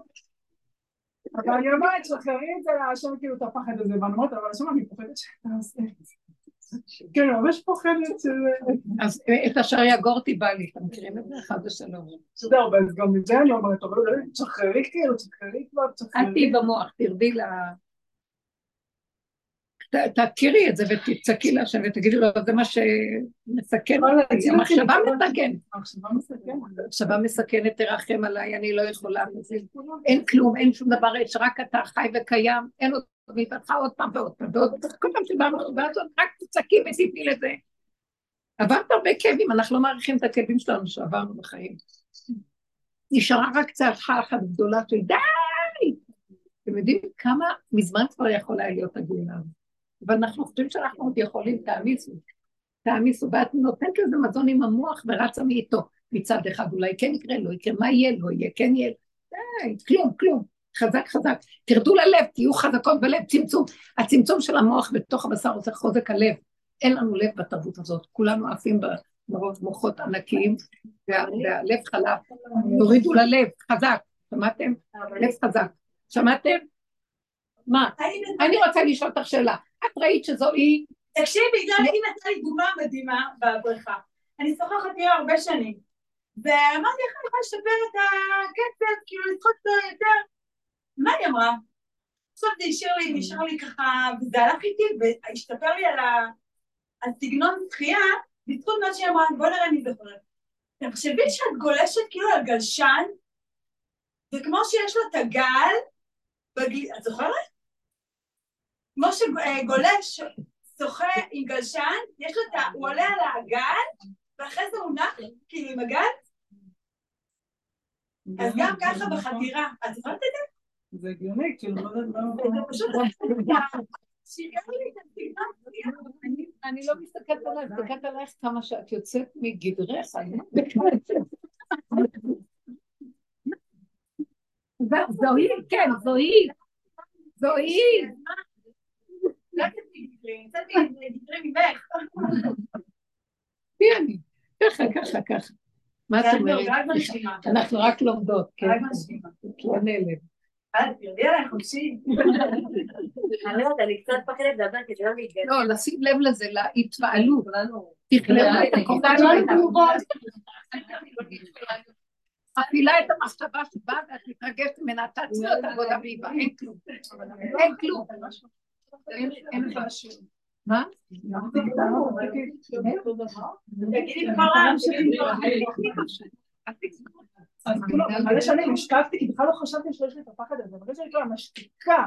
אבל אני אומרת, שחררי את זה להשם כאילו את הפחד הזה, ואני אומרת, אבל השם אני פוחדת שאתה עושה את זה. כן, ממש פוחדת שזה... אז אה, את אשר יגורתי בא לי, אתם מכירים את זה? חד ושלום. זהו, אז גם את זה אני אומרת, אבל תשחררי כאילו, תשחררי כבר, אל תשחררי. תהיי במוח, תרדי ל... תכירי את זה ותצעקי להשם ותגידי לו, זה מה שמסכן אותי, המחשבה מסכנת, המחשבה מסכנת. תרחם עליי, אני לא יכולה, אין כלום, אין שום דבר, יש רק אתה חי וקיים, אין עוד והתפתחה עוד פעם ועוד פעם ועוד פעם, כל פעם שבאה המחשבה הזאת, רק תצעקי ותתני לזה. עברת הרבה כאבים, אנחנו לא מעריכים את הכאבים שלנו שעברנו בחיים. נשארה רק צעקה אחת גדולה של די! אתם יודעים כמה מזמן כבר יכול היה להיות הגאולה הזאת. אבל אנחנו חושבים שאנחנו עוד יכולים, תעמיסו, תעמיסו, ואת נותנת לזה מזון עם המוח ורצה מאיתו. מצד אחד, אולי כן יקרה, לא יקרה, מה יהיה, לא יהיה, כן יהיה, די, כלום, כלום, חזק חזק, תרדו ללב, תהיו חזקות בלב, צמצום, הצמצום של המוח בתוך הבשר עושה חוזק הלב, אין לנו לב בתרבות הזאת, כולנו עפים במרוב מוחות ענקיים, וה- והלב חלב, תורידו ללב, חזק, שמעתם? לב חזק, שמעתם? מה? אני רוצה לשאול אותך שאלה, את ראית שזו היא תקשיבי, זה היא נתנה לי דוגמה מדהימה בבריכה. אני שוחחת איתה הרבה שנים, ואמרתי איך אני יכולה לשפר את הקצב, כאילו אותו יותר. מה היא אמרה? עכשיו זה השאיר לי, נשאר לי ככה, וזה הלך איתי, והשתפר לי על סגנון שחייה, בזכות מה שהיא אמרה, בוא נראה מי זוכרת. תחשבי שאת גולשת כאילו על גלשן, וכמו שיש לו את הגל, בגל... את זוכרת? כמו שגולש שוחה עם גלשן, יש לו את ה... הוא עולה על הגל, ואחרי זה הוא נח, כאילו עם הגל, אז גם ככה בחתירה. את זוכרת את זה? זה הגיוני, כאילו, לא יודעת זה למה... פשוט... את הסגנון שחייה. אני, אני לא מסתכלת עלייך, מסתכלת עלייך כמה שאת יוצאת מגדרך. זהו, זו היא, כן, זו היא. זו היא. רק תגידי, יצאתי דברי ממך. מי אני? ככה, ככה, ככה. מה את אומרת? רק מנשימה. אנחנו רק לומדות, כן. רק מנשימה. לא לא. לא, לשים לב לזה, להתפעלות. תכללו את תגובות. מפעילה את המחשבה שבאה ואת מתרגשת ממנה, תעצרי אותה עבודה ואיבה, אין כלום. אין כלום. אין- דבר. מה? תגידי כבר אז כאילו, שאני השקעתי, כי בכלל לא חשבתי שיש לי את הפחד הזה, אחרי שאני כאילו משתיקה,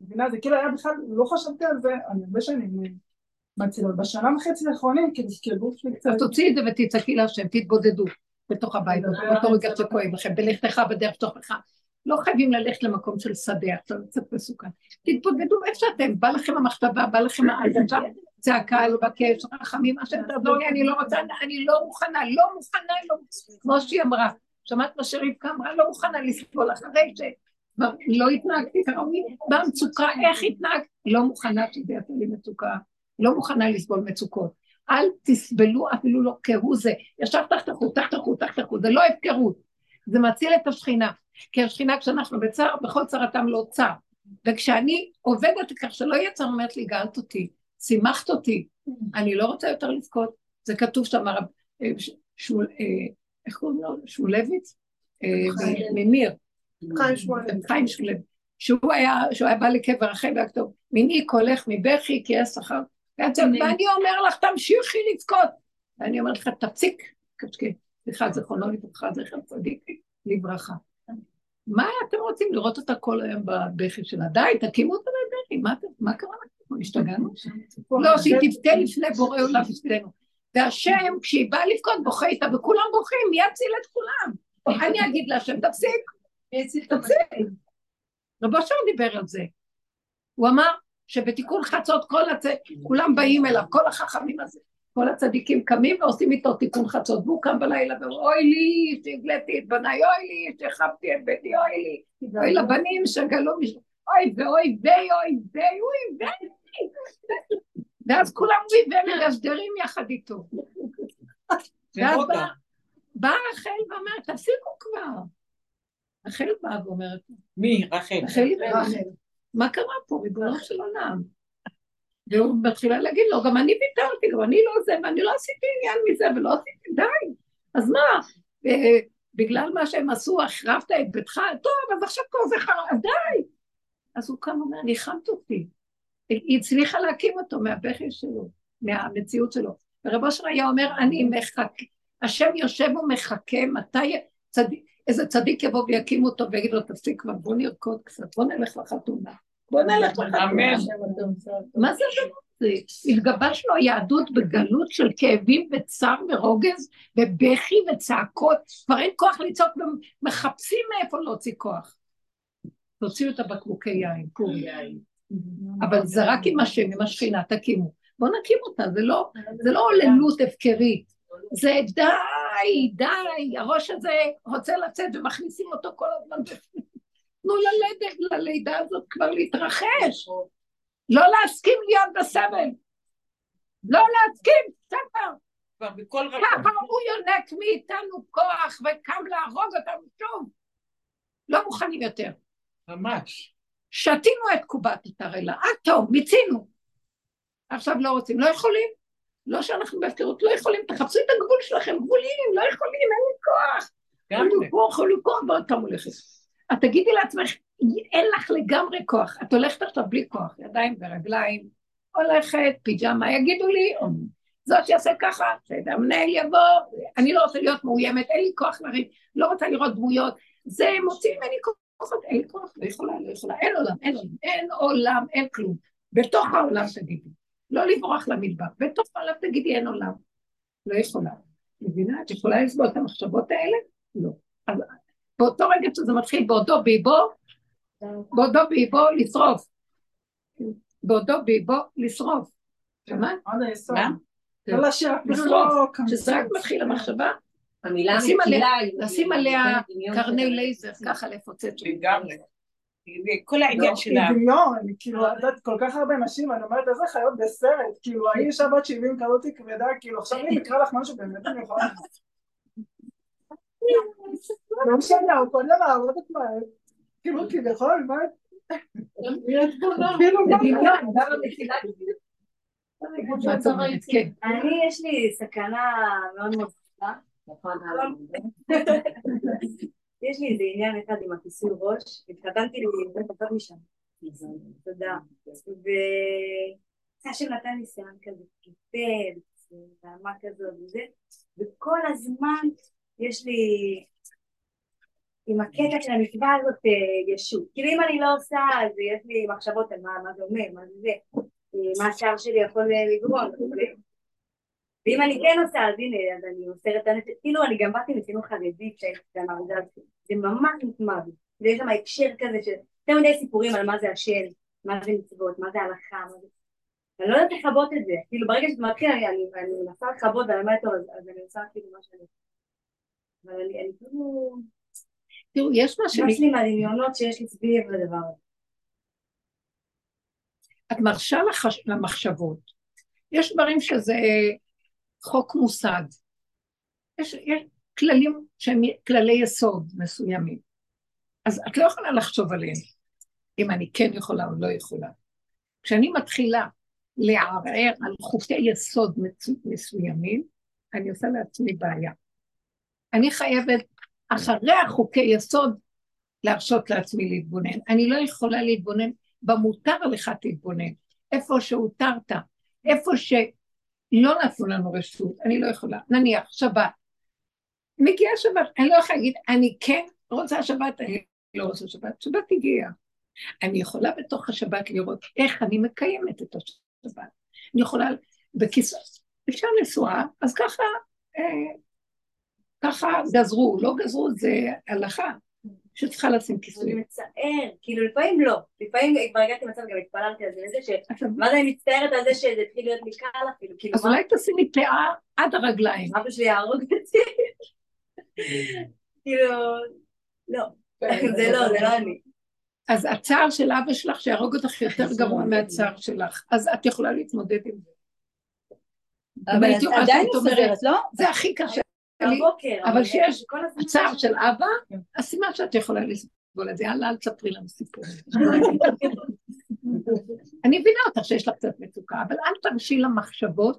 מבינה, זה כאילו היה בכלל, לא חשבתי על זה, אני הרבה שנים מצילות, בשנה וחצי האחרונים, כאילו, כי הגוף שלי קצת... אז תוציאי את זה ותצעקי להשם, תתבודדו בתוך הבית, באותו רגע שכואב לכם, בלכתך בדרך תוכך. לא חייבים ללכת למקום של שדה, עכשיו קצת מסוכן. תתבודדו איפה שאתם, בא לכם המחשבה, בא לכם ההרגשה, צעקה, לבקש, רחמים, השם תעזור לי, אני לא רוצה, אני לא מוכנה, לא מוכנה, לא מוכנה, כמו שהיא אמרה. שמעת מה שרבקה אמרה? לא מוכנה לסבול אחרי שכבר לא התנהגתי כראוי, במצוקה, איך התנהגת? לא מוכנה שזה יעשה לי מצוקה, לא מוכנה לסבול מצוקות. אל תסבלו אפילו לא כהוא זה. ישר תחתכו, תחתכו, תחתכו, זה לא הפקרות. זה מציל את השכינה. כי השכינה כשאנחנו בצער, בכל צרתם לא צער. וכשאני עובדת כך שלא יהיה צער, אומרת לי, גאלת אותי, שימחת אותי, אני לא רוצה יותר לבכות. זה כתוב שם, הרב, אה, שול, אה, איך קוראים לו? שולביץ? אה, ממיר. חיים שמואל. חיים שולב. שהוא היה, שהוא היה בא לקבר רחל והיה כתוב, מיני קולך מבכי כי יש שכר. ואני אומר לך, תמשיכי לבכות. ואני אומרת לך, תפסיק. סליחה, זיכרונו לברכה, זכר צדיק לברכה. מה אתם רוצים לראות אותה כל היום בבכי שלה? די, תקימו אותה בבכי, מה קרה לכם? השתגענו? לא, שהיא תבכה לפני בורא עולם בשבילנו. והשם, כשהיא באה לבכות, בוכה איתה, וכולם בוכים, מי יציל את כולם? אני אגיד להשם, תפסיק, תפסיק. רבו אשר דיבר על זה. הוא אמר שבתיקון חצות כל הצ... כולם באים אליו, כל החכמים הזה. כל הצדיקים קמים ועושים איתו תיקון חצות, והוא קם בלילה ואומר, אוי לי, שהגליתי את בניי, אוי לי, שהחבתי את ביתי, אוי לי, אוי לבנים שגלו מש... אוי ואוי ואי, אוי ואי, אוי ואי. ואז כולם אויבי מרשדרים יחד איתו. ואז. באה באה רחל ואומרת, תפסיקו כבר. רחל באה ואומרת, מי? רחל. רחל היא רחל, מה קרה פה, ריבונו של עולם? והוא מתחילה להגיד לו, גם אני ויתרתי, גם אני לא זה, ואני לא עשיתי עניין מזה, ולא עשיתי, די. אז מה, אה, בגלל מה שהם עשו, החרבת את ביתך, טוב, אז עכשיו כל זה חרב, די. אז הוא קם ואומר, ניחמת אותי. היא הצליחה להקים אותו מהבכי שלו, מהמציאות שלו. ורב אושר היה אומר, אני מחכה, השם יושב ומחכה, מתי צדיק, איזה צדיק יבוא ויקים אותו ויגיד לו, תפסיק כבר, בוא נרקוד קצת, בוא נלך לחתונה. בוא נלך לחתונה. אמן. מה זה הדבר הזה? התגבשנו היהדות בגלות של כאבים וצער ורוגז ובכי וצעקות, כבר אין כוח לצעוק ומחפשים מאיפה להוציא כוח. תוציאו את הבקבוקי יין, פור יין. אבל זה רק עם השם, עם השכינה, תקימו. בואו נקים אותה, זה לא, זה לא עוללות הפקרית. זה די, די, הראש הזה רוצה לצאת ומכניסים אותו כל הזמן בפנים. תנו ללדת, ללידה הזאת כבר להתרחש. לא להסכים להיות בסבל. לא להסכים, בכל ככה. הוא יונק מאיתנו כוח וקם להרוג אותנו שוב. לא מוכנים יותר. ממש. שתינו את קובת התרעלה, עד תום, מיצינו. עכשיו לא רוצים, לא יכולים. לא שאנחנו בהפקרות, לא יכולים, תחפשו את הגבול שלכם, גבולים, לא יכולים, אין לי כוח. גם זה. כוח, אין לי כוח, פעם הולכת. את תגידי לעצמך, אין לך לגמרי כוח, את הולכת עכשיו בלי כוח, ידיים ורגליים, הולכת, פיג'מה, יגידו לי, או זאת יעשה ככה, בסדר, המנהל יבוא, אני לא רוצה להיות מאוימת, אין לי כוח לריב, לא רוצה לראות דמויות, זה מוציא ממני כוח, אין לי כוח, לא יכולה, לא יכולה, אין עולם, אין עולם, אין עולם, אין כלום. בתוך העולם תגידי, לא לברוח למדבר, בתוך העולם תגידי אין עולם. לא יכולה. מבינה? את יכולה לסבול את המחשבות האלה? לא. אז באותו רגע שזה מתחיל, בעודו באיבו, בעודו באיבו לשרוף. בעודו באיבו לשרוף. שמעת? עד היסוד. מה? לא. לא שזה רק מתחיל המחשבה, המילה לשים עליה- מצילה היא... לשים עליה קרני לייזר, ככה לפוצץ. לגמרי. כל העניין לא, שלה, היא דמיון, כאילו, את יודעת, כל כך הרבה נשים, אני אומרת, איזה חיות בסרט, כאילו, אני אישה בת 70 כזאתי כבדה, כאילו, עכשיו אני אקרא *laughs* לך משהו, באמת אני יכולה... לא משנה, הוא קודם לעבוד את מה... כאילו, כביכול, מה... כאילו, את אומרת? כן. אני, יש לי סכנה מאוד מאוד גדולה. נכון, יש לי איזה עניין אחד עם הכיסוי ראש, התחתנתי לי אחת משם. תודה. והשם נתן לי שיער כזה קיפל, רמה כזאת וזה, וכל הזמן יש לי עם הקטע של המצווה הזאת אה, ישות. כאילו אם אני לא עושה, אז יש לי מחשבות על מה, מה זה אומר, מה זה אה, מה השער שלי יכול אה, לגרום. ואם אני כן עושה, אז הנה, אז אני מוסרת את הנפש. כאילו, אני גם באתי מחינוך חרדי כשהייתי אבל זה- ממש נחמד. ויש שם הקשר כזה של יותר מדי סיפורים על מה זה השם, מה זה מצוות, מה זה הלכה, מה זה... אני לא יודעת לכבות את זה. כאילו, ברגע שזה מתחיל, אני- מנסה לכבות, ואני אומרת, אז אני עושה כאילו מה שאני... אבל אני כאילו... תראו, יש מה יש לי מהדמיונות שיש לי סביב הדבר הזה. את מרשה לחש... למחשבות. יש דברים שזה חוק מושג. יש, יש כללים שהם כללי יסוד מסוימים. אז את לא יכולה לחשוב עליהם, אם אני כן יכולה או לא יכולה. כשאני מתחילה לערער על חוקי יסוד מסוימים, אני עושה לעצמי בעיה. אני חייבת, אחרי החוקי יסוד, להרשות לעצמי להתבונן. אני לא יכולה להתבונן במותר לך תתבונן. איפה שהותרת, איפה שלא נתנו לנו רשות, אני לא יכולה. נניח, שבת. מגיעה שבת, אני לא יכולה להגיד, אני כן רוצה שבת, אני לא רוצה שבת. שבת הגיעה. אני יכולה בתוך השבת לראות איך אני מקיימת את השבת. אני יכולה, בכיסא, אישה נשואה, אז ככה, אה, ככה גזרו, לא גזרו, זה הלכה. שצריכה לשים אני כיסוי. מצער, כאילו לפעמים לא, לפעמים כבר הגעתי למצב, גם התפללתי על זה, לזה ש... מה זה אני מצטערת על זה שזה התחיל להיות לי קל אפילו, כאילו אז אולי תשימי פאה עד הרגליים. אבא שלי יהרוג אותי, *laughs* כאילו, לא, זה לא, זה לא אני. אז הצער של אבא שלך שיהרוג אותך יותר גרוע מהצער שלך, אז את יכולה להתמודד עם זה. אבל את עדיין. מפזרת, לא? זה הכי קשה לי, אבל שיש הצער של אבא, אז סימן שאת יכולה לסבול את זה, יאללה, אל תספרי לנו סיפור. *laughs* אני מבינה אותך שיש לך קצת מצוקה, אבל אל תרשי למחשבות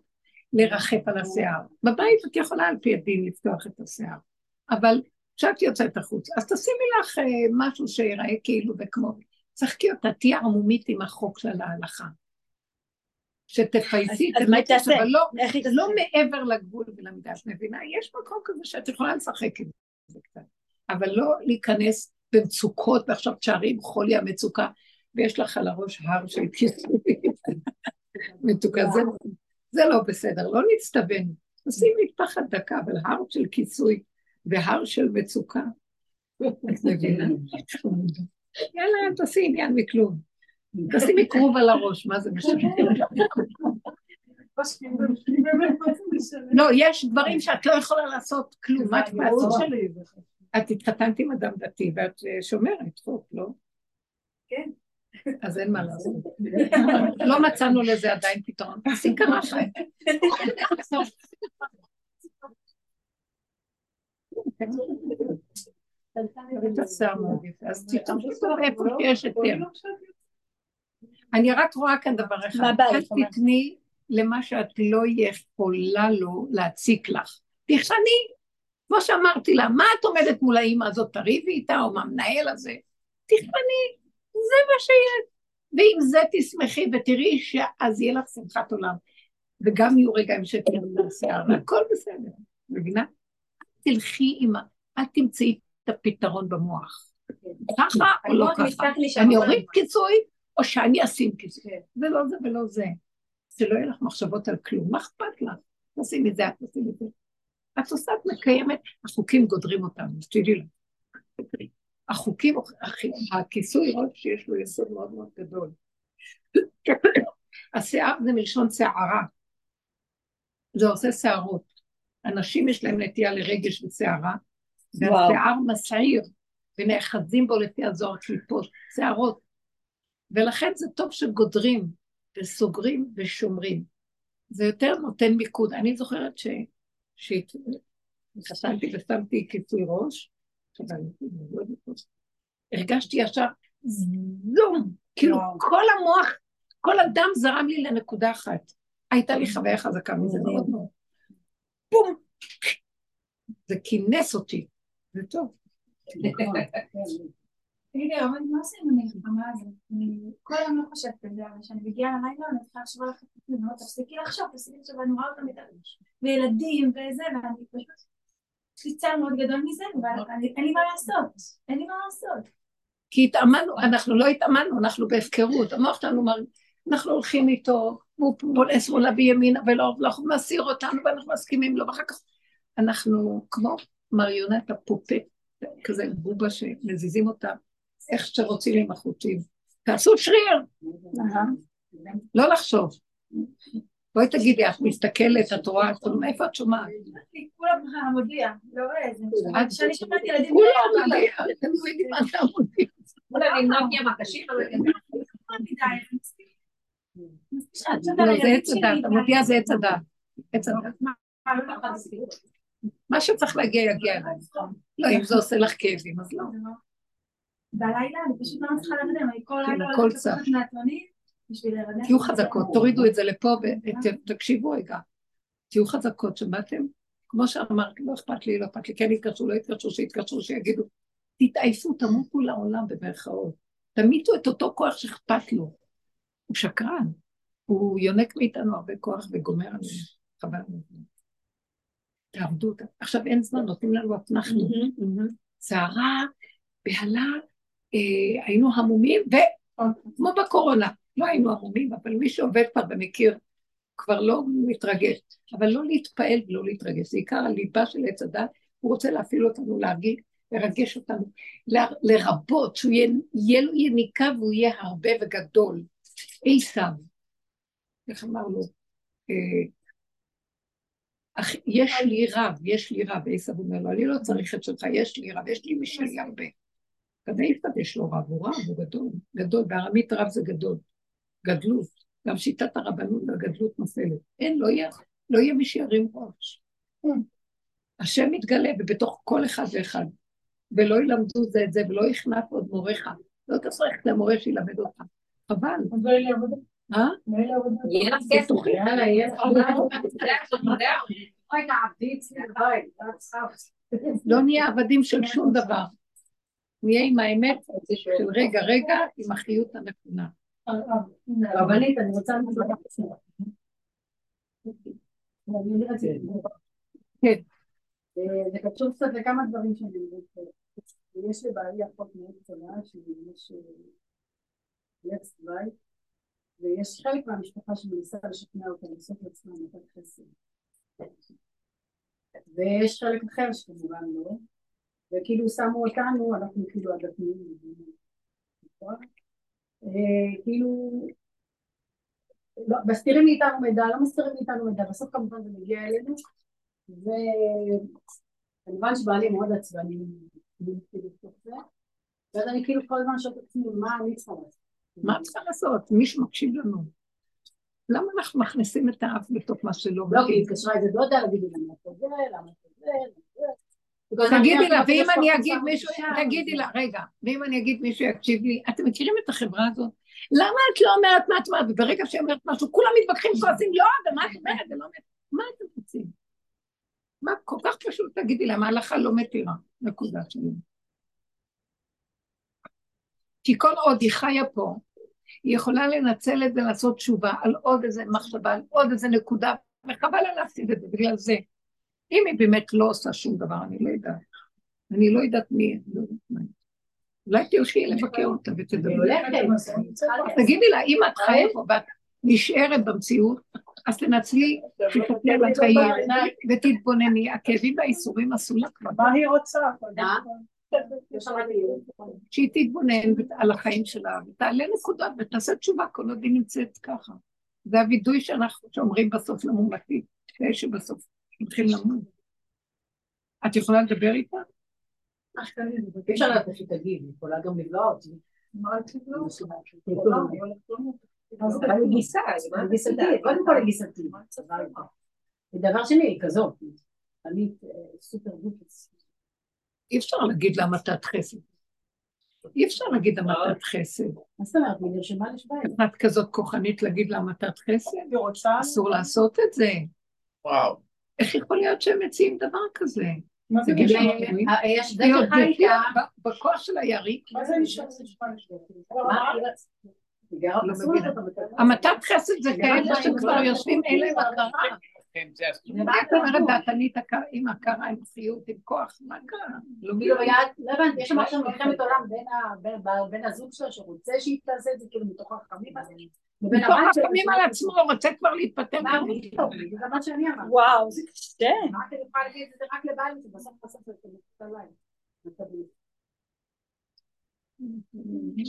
לרחף על השיער. בבית את יכולה על פי הדין לפתוח את השיער, אבל כשאת יוצאת החוץ, אז תשימי לך אה, משהו שיראה כאילו וכמו, צחקי אותה, תהיי ערמומית עם החוק של ההלכה. שתפייסי, תפייסי, תעשה? אבל לא, היא לא מעבר לגבול ולמידה, את מבינה? יש מקום כזה שאת יכולה לשחק עם זה קצת, אבל לא להיכנס במצוקות, ועכשיו תשארי עם חולי המצוקה, ויש לך על הראש הר של כיסוי. *laughs* מצוקה, זה, זה לא בסדר, לא נצטווינו. תשימי פחד דקה, אבל הר של כיסוי והר של מצוקה. *laughs* את? יאללה, אל תעשי עניין מכלום. תשימי כרוב על הראש, מה זה משנה? לא, יש דברים שאת לא יכולה לעשות כלום, מה את? שלי. את התחתנת עם אדם דתי ואת אה, שומרת חוק, לא? כן. אז אין מה לעשות. לא מצאנו לזה עדיין פתרון. תעשי מאוד יפה, אז תשתמשו איפה שיש היתר. אני רק רואה כאן דבר אחד, מה הבעיה, אל? תתני למה שאת לא יכולה לו להציק לך. תכשני, כמו שאמרתי לה, מה את עומדת מול האימא הזאת, תריבי איתה, או מהמנהל הזה? תכשני, זה מה שיש. ועם זה תשמחי ותראי שאז יהיה לך שמחת עולם. וגם יהיו רגעים שתהיה מהשיער, והכל בסדר, מבינה? תלכי עם ה... אל תמצאי את הפתרון במוח. ככה או לא ככה? אני אוריד הזמן. או שאני אשים. כן. זה לא זה ולא זה. שלא יהיה לך מחשבות על כלום, מה אכפת לך? תעשי מזה, את תעשי מזה. את עושה, את מקיימת, החוקים גודרים אותנו, אז תדעי לך. החוקים, הכי- הכיסוי ראש שיש לו יסוד מאוד מאוד גדול. השיער זה מלשון שערה. זה עושה שערות. אנשים יש להם נטייה לרגש ושערה, והשיער מסעיר, ונאחזים בו לפי הזוהר קליפות, שערות. ולכן זה טוב שגודרים וסוגרים ושומרים. זה יותר נותן מיקוד. אני זוכרת ש... שהתחתנתי ושמתי כיסוי ראש, לא. הרגשתי ישר זום, כאילו כל המוח, כל הדם זרם לי לנקודה אחת. הייתה לי חוויה חזקה מזה מאוד מאוד. בום! זה כינס אותי, זה טוב. *laughs* תגידי, אבל מה עושים עם המלחמה הזאת? אני כל היום לא חושבת על זה, אבל כשאני מגיעה ללילה אני צריכה לחשוב על החטופים, אומרת, תפסיקי לחשוב, תפסיקי לחשוב, אני רואה אותם וילדים וזה, ואני פשוט, יש לי צער מאוד גדול מזה, אבל אני- אין לי מה לעשות, אין לי מה לעשות. כי התאמנו, אנחנו לא התאמנו, אנחנו בהפקרות. המוח שלנו אנחנו הולכים איתו, והוא בונה שמאלה וימינה, ולא לא מסיר אותנו, ואנחנו מסכימים לו, ואחר כך אנחנו כמו מריונטה פופט, כזה בובה שמזיזים אותה, איך שרוצים עם החוטים. תעשו שריר, לא לחשוב. בואי תגידי, את מסתכלת, את רואה, את אומרת, איפה את שומעת? כולם מודיע, לא רואה כשאני שומעת ילדים, כולם מודיע, אתם לא יודעים מה זה המודיע. אולי למנוע כי הם הקשים, אבל לא, זה עץ הדת, המודיע זה עץ הדת. עץ הדת. מה שצריך להגיע, יגיע אליי. לא, אם זה עושה לך כאבים, אז לא. בלילה אני פשוט לא מצליחה להירדם, אני כל כן, לילה הולכת. לקחת מעטונים בשביל להירדם. תהיו חזקות, תורידו את זה לפה ותקשיבו רגע. תהיו חזקות, שמעתם? כמו שאמרת, לא אכפת לי, לא אכפת לי, כן יתקשרו, לא יתקשרו, שיתקשרו, שיגידו. תתעייפו, תמותו לעולם במרכאות. תמיתו את אותו כוח שאכפת לו. הוא שקרן. הוא יונק מאיתנו הרבה כוח וגומר עלינו. חבל מאוד. תעבדו אותה. עכשיו אין זמן, נותנים לנו אתנחנו. סערה, בהלה, אה, היינו המומים, וכמו בקורונה, לא היינו המומים, אבל מי שעובד כבר ומכיר, כבר לא מתרגש. אבל לא להתפעל ולא להתרגש, זה עיקר הליבה של עץ הדת, הוא רוצה להפעיל אותנו להרגיש לרגש אותנו, ל- לרבות, שהוא יהיה, יהיה לו יניקה והוא יהיה הרבה וגדול. עשיו, איך אמר לו? אה, אח, יש לי רב, יש לי רב, עשיו אומר לו, אני לא צריך את שלך, יש לי רב, יש לי משלי הרבה. גם עשיו יש לו רב, הוא רב, הוא גדול, גדול, בארמית רב זה גדול, גדלות, גם שיטת הרבנות והגדלות נופלת. אין, לא יהיה, לא יהיה מי שירים ראש. השם מתגלה ובתוך כל אחד ואחד, ולא ילמדו זה את זה, ולא יכנף עוד מוריך. לא תצטרך למורה שילמד אותך. חבל. אה? יהיה לך כסף, יאללה, יהיה לך לא. לא נהיה עבדים של שום דבר. נהיה עם האמת של רגע רגע, עם החיות הנכונה. רבנית, אני רוצה לדבר. כן. אה, זה קשור קצת לכמה דברים שאני אומרת. יש לבעלי אחות מאוד קטנה, שיש יחס בית, ויש חלק מהמשפחה שמנסה לשכנע אותה לעשות לעצמה מתת חסד. ויש חלק אחר שכמובן לא, וכאילו שמו אותנו, אנחנו כאילו הדתיים, נכון? אה, כאילו, לא, מסתירים מאיתנו מידע, לא מסתירים מאיתנו מידע, בסוף כמובן זה מגיע אלינו, וכמובן שבעלי מאוד עצבני ואז אני כאילו כל הזמן שואלת את עצמי, מה אני צריכה לעשות? מה אפשר לעשות? מישהו מקשיב לנו. למה אנחנו מכניסים את האף בתוך מה שלא לא, כי מתאים? התקשרה איזה דודה, להגיד לי למה אתה זה, למה אתה זה, למה זה. תגידי לה, ואם אני אגיד מישהו. תגידי לה, רגע, ואם אני אגיד מישהו יקשיב לי, אתם מכירים את החברה הזאת? למה את לא אומרת מה את אומרת? וברגע שהיא אומרת משהו, כולם מתווכחים, כועסים, לא, ומה את אומרת? זה לא אומרת. מה אתם רוצים? מה, כל כך פשוט תגידי להם, ההלכה לא מתירה, נקודה שלי. כי כל עוד היא חיה פה, היא יכולה לנצל את זה לעשות תשובה על עוד איזה מחשבה, על עוד איזה נקודה, וחבל לה להפסיד את זה בגלל זה. אם היא באמת לא עושה שום דבר, אני לא יודעת. אני לא יודעת מי, אני לא יודעת מה. אולי תלכי לבקר אותה אני ותדברי. תגידי לה, אם את חיה פה ואת נשארת במציאות, אז תנצלי, תסתכלי על החיים ותתבונני, הכאבים והאיסורים עשו לה כבר. מה היא רוצה? שהיא תתבונן על החיים שלה, ותעלה נקודות ותעשה תשובה כל עוד היא נמצאת ככה. זה הווידוי שאנחנו שאומרים בסוף למומתים, כאלה שבסוף הולכים למות. את יכולה לדבר איתה? אי אפשר לדעת איך היא תגיב, היא יכולה גם לבלוע אותי. אבל היא גיסה, היא גיסתית, קודם כל היא גיסתית. ודבר שני, היא כזאת, אני סופר גופס. אי אפשר להגיד לה מתת חסד. אי אפשר להגיד לה מתת חסד. מה זאת אומרת, היא נרשמה לשבועיים. את כזאת כוחנית להגיד לה מתת חסד? אסור לעשות את זה. וואו. איך יכול להיות שהם מציעים דבר כזה? מה זה נשמע? אה, יש איתה. ב- בכוח של היריק, מה זה נשמע? לא המתת חסד זה כאלה שכבר יושבים, אין להם הכרה. כן, זה אסור. מה את אומרת דעתנית עם הכרה, עם חיות, עם כוח? מה קרה? לא כאילו, מבינה. היה- לא הבנתי, יש שם עכשיו מלחמת עולם בין הזוג שלה שרוצה שהיא תעשה את זה, כאילו מתוך החכמים לבין מתוך הבת שלה. החכמים על עצמו, רוצה כבר להתפטר. זה מה שאני אמרתי. וואו, זה קשה. מה אתם יכולה להגיד את זה רק לבעלים, שבסוף בסוף זה עליי.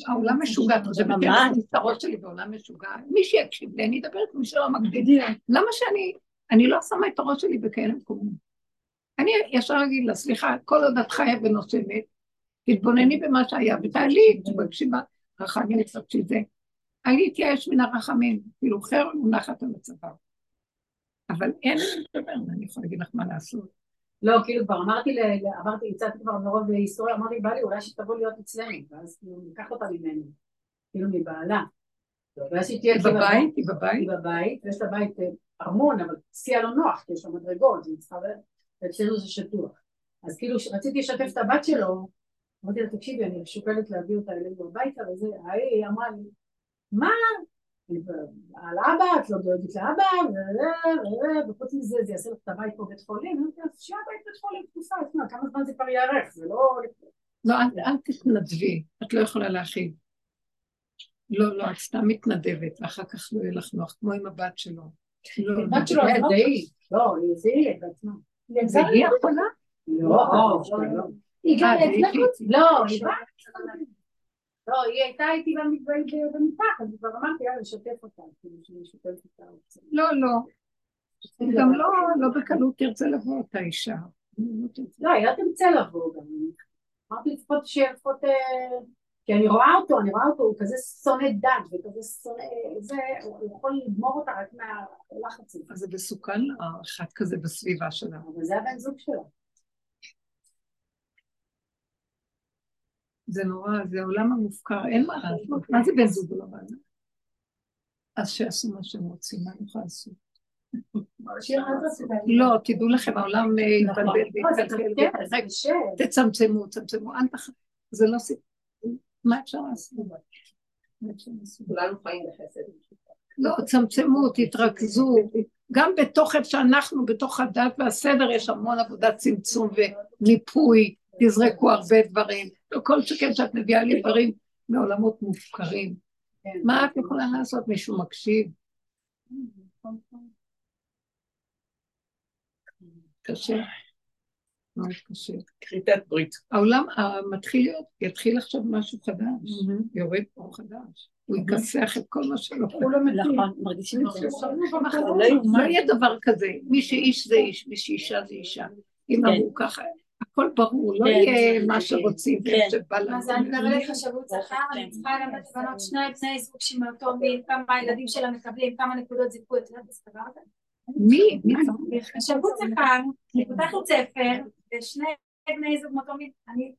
העולם משוגע. ממש, את הראש שלי בעולם משוגע. מי שיקשיב לי, אני אדבר עם מי שלא מקשיב. למה שאני, אני לא שמה את הראש שלי בכאלה מקומות. אני ישר אגיד לה, סליחה, כל עוד את חיה ונושמת, תתבונני במה שהיה, ותעלי, תבקשי ברחמים תבקשי זה. אני אתייאש מן הרחמים, כאילו חרב מונחת על הצבא. אבל אין לי לדבר, אני יכולה להגיד לך מה לעשות. לא, כאילו כבר אמרתי, אמרתי, הצעתי כבר מרוב היסטוריה, אמרתי, בא לי, אולי שתבוא להיות אצלנו, ואז כאילו ניקח אותה ממנו, כאילו מבעלה. ואז שהיא תהיה היא כאילו בבית, היא בבית. היא בבית, ויש לה בית אה, ארמון, אבל שיא לא נוח, כי יש לה מדרגות, היא צריכה, ואצלנו זה שטוח. אז כאילו, רציתי לשתף את הבת שלו, אמרתי לה, תקשיבי, אני שוקלת להביא אותה אלינו הביתה, וזה, ההיא אמרה לי, מה? על אבא, את לא דואגת לאבא, וחוץ מזה, זה יעשה לך את הבית פה בית חולים, אמרתי לה, שיהיה בית בית חולים תקופה, כמה זמן זה כבר יארך, זה לא... לא, אל, תתנדבי, את לא יכולה להכיל. לא, לא, את סתם מתנדבת, ואחר כך לא יהיה לך נוח, כמו עם הבת שלו. לא, הבת שלו? היא, לא, זה היא בעצמה. היא יצאה? לא, לא, לא. היא גם אה, אצלך היא- חוץ? לא, היא באה. לא, היא הייתה איתי במ- במיטה, אז כבר אמרתי, יאללה, לשתף אותה, כאילו, משתפת אותה. לא, לא. גם לא, לא בקלות תרצה לבוא אותה אישה. לא. לא, היא לא תרצה לבוא גם. אמרתי לפחות שיהיה לפחות... כי אני רואה אותו, אני רואה אותו, הוא כזה שונא דת וכזה שונא... זה, הוא יכול לגמור אותה רק מהלחץ הזה. אז זה מסוכן אחד כזה בסביבה שלה. אבל זה הבן זוג שלו. זה נורא, זה העולם המופקר, אין מה לעשות. מה זה בן זוג לא בעיה? אז שיעשו מה שהם רוצים, מה אני יכולה לעשות? לא, תדעו לכם, העולם אה, יתבלבל לא, ויתקלקל. תצמצמו, תצמצמו. זה לא סיפור. מה אפשר לעשות? כולנו חיים בחסד. לא, צמצמו, תתרכזו. גם בתוך איפה שאנחנו, בתוך הדת והסדר, יש המון עבודת צמצום וניפוי, תזרקו הרבה דברים. לא כל שכן שאת מביאה לי דברים מעולמות מופקרים. כן. מה את יכולה לעשות? מישהו מקשיב? קשה. מאוד קשה. כריתת ברית. העולם אה, מתחיל להיות, יתחיל עכשיו משהו חדש, יורד אור חדש. הוא יכסח את כל מה כולם מתים. נכון, מרגישים את זה. לא יהיה דבר כזה, מי שאיש זה איש, מי שאישה זה אישה. אם כן. אמרו ככה, הכל ברור, לא כן, יהיה מה כן, שרוצים, כן. ואיך שבא לנו. אז אני מדברת חשבות שכר, אני צריכה ללמד בנות שני בני זוג שמאותו מין, כמה הילדים שלה מקבלים, כמה נקודות זיכוי, את יודעת הזה? מי? מי צריך? חשבות שכר, אני פותחת ספר, ושני בני זוג מאותו מין, אני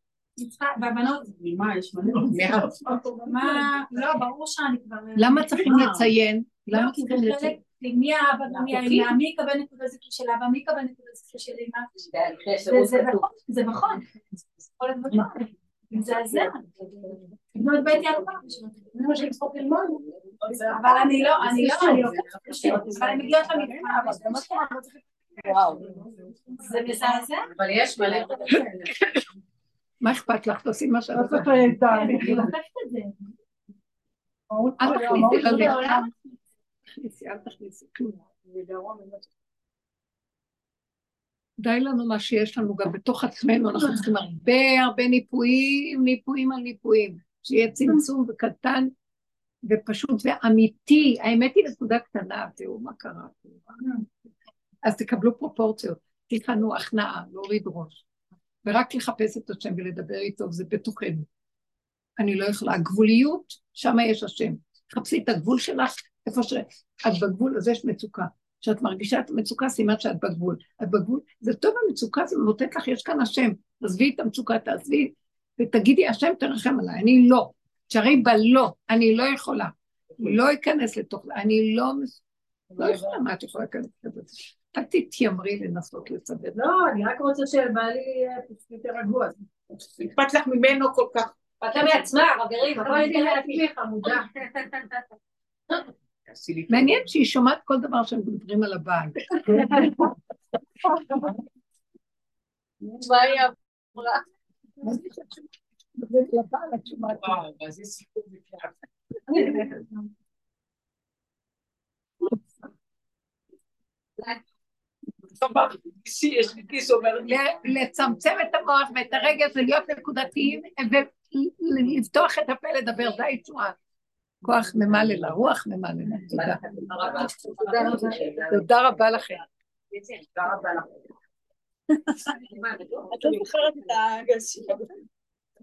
צריכה, והבנות, מה, יש? *laughs* מה, לא, ברור שאני כבר... למה צריכים אה. לציין? לא, למה זה צריכים לציין? מי האבא ומי. האמא, מי יקבל נקודות זיכוי של אבא, מי יקבל נקודות זיכוי של אמא, זה- שירות זה. נכון, זה נכון, *laughs* מזעזע, לבנות בית יעקב, זה מה שהם צריכות ללמוד, אבל אני לא, אני לא, אני לוקחת קשה, אבל הן מגיעות למבחן, וואו. זה מזעזע, אבל יש מלא. מה אכפת לך? תעשי מה שאת לא רוצה. אני לוקחת את זה, אל. תכניסי, אל תכניסי כלום. די לנו מה שיש לנו גם בתוך עצמנו, אנחנו צריכים הרבה הרבה ניפויים, ניפויים על ניפויים, שיהיה צמצום וקטן ופשוט ואמיתי, האמת היא נקודה קטנה, תראו מה קרה. אז תקבלו פרופורציות, תכנו הכנעה, להוריד ראש, ורק לחפש את השם ולדבר איתו, זה בתוכנו. אני לא יכולה, הגבוליות, שם יש השם. חפשי את הגבול שלך, איפה שאת בגבול, אז יש מצוקה. כשאת מרגישה את המצוקה, סימן שאת בגבול. את בגבול, זה טוב המצוקה, זה נותנת לך, יש כאן השם. עזבי את המצוקה, תעזבי, ותגידי, השם תרחם עליי, אני לא. תשארי בלא, אני לא יכולה. לא אכנס לתוך אני לא... לא יכולה, מה את יכולה להיכנס לזה? אל תתיימרי לנסות לסדר. לא, אני רק רוצה שבעלי יהיה יותר רגוע. אכפת לך ממנו כל כך. ואתה מעצמך, חברים, ניתן לעצמי חמודה. תעשי *laughs* לי מעניין שהיא שומעת כל דבר שהם מדברים על הבעל. מה היא אמרה? לצמצם את המוח ואת הרגש ולהיות נקודתיים ולפתוח את הפה לדבר, זה הישועה. כוח ממלא לה, רוח ממלא לה. תודה. תודה רבה לכם. תודה רבה לך. את לא זוכרת את הגש.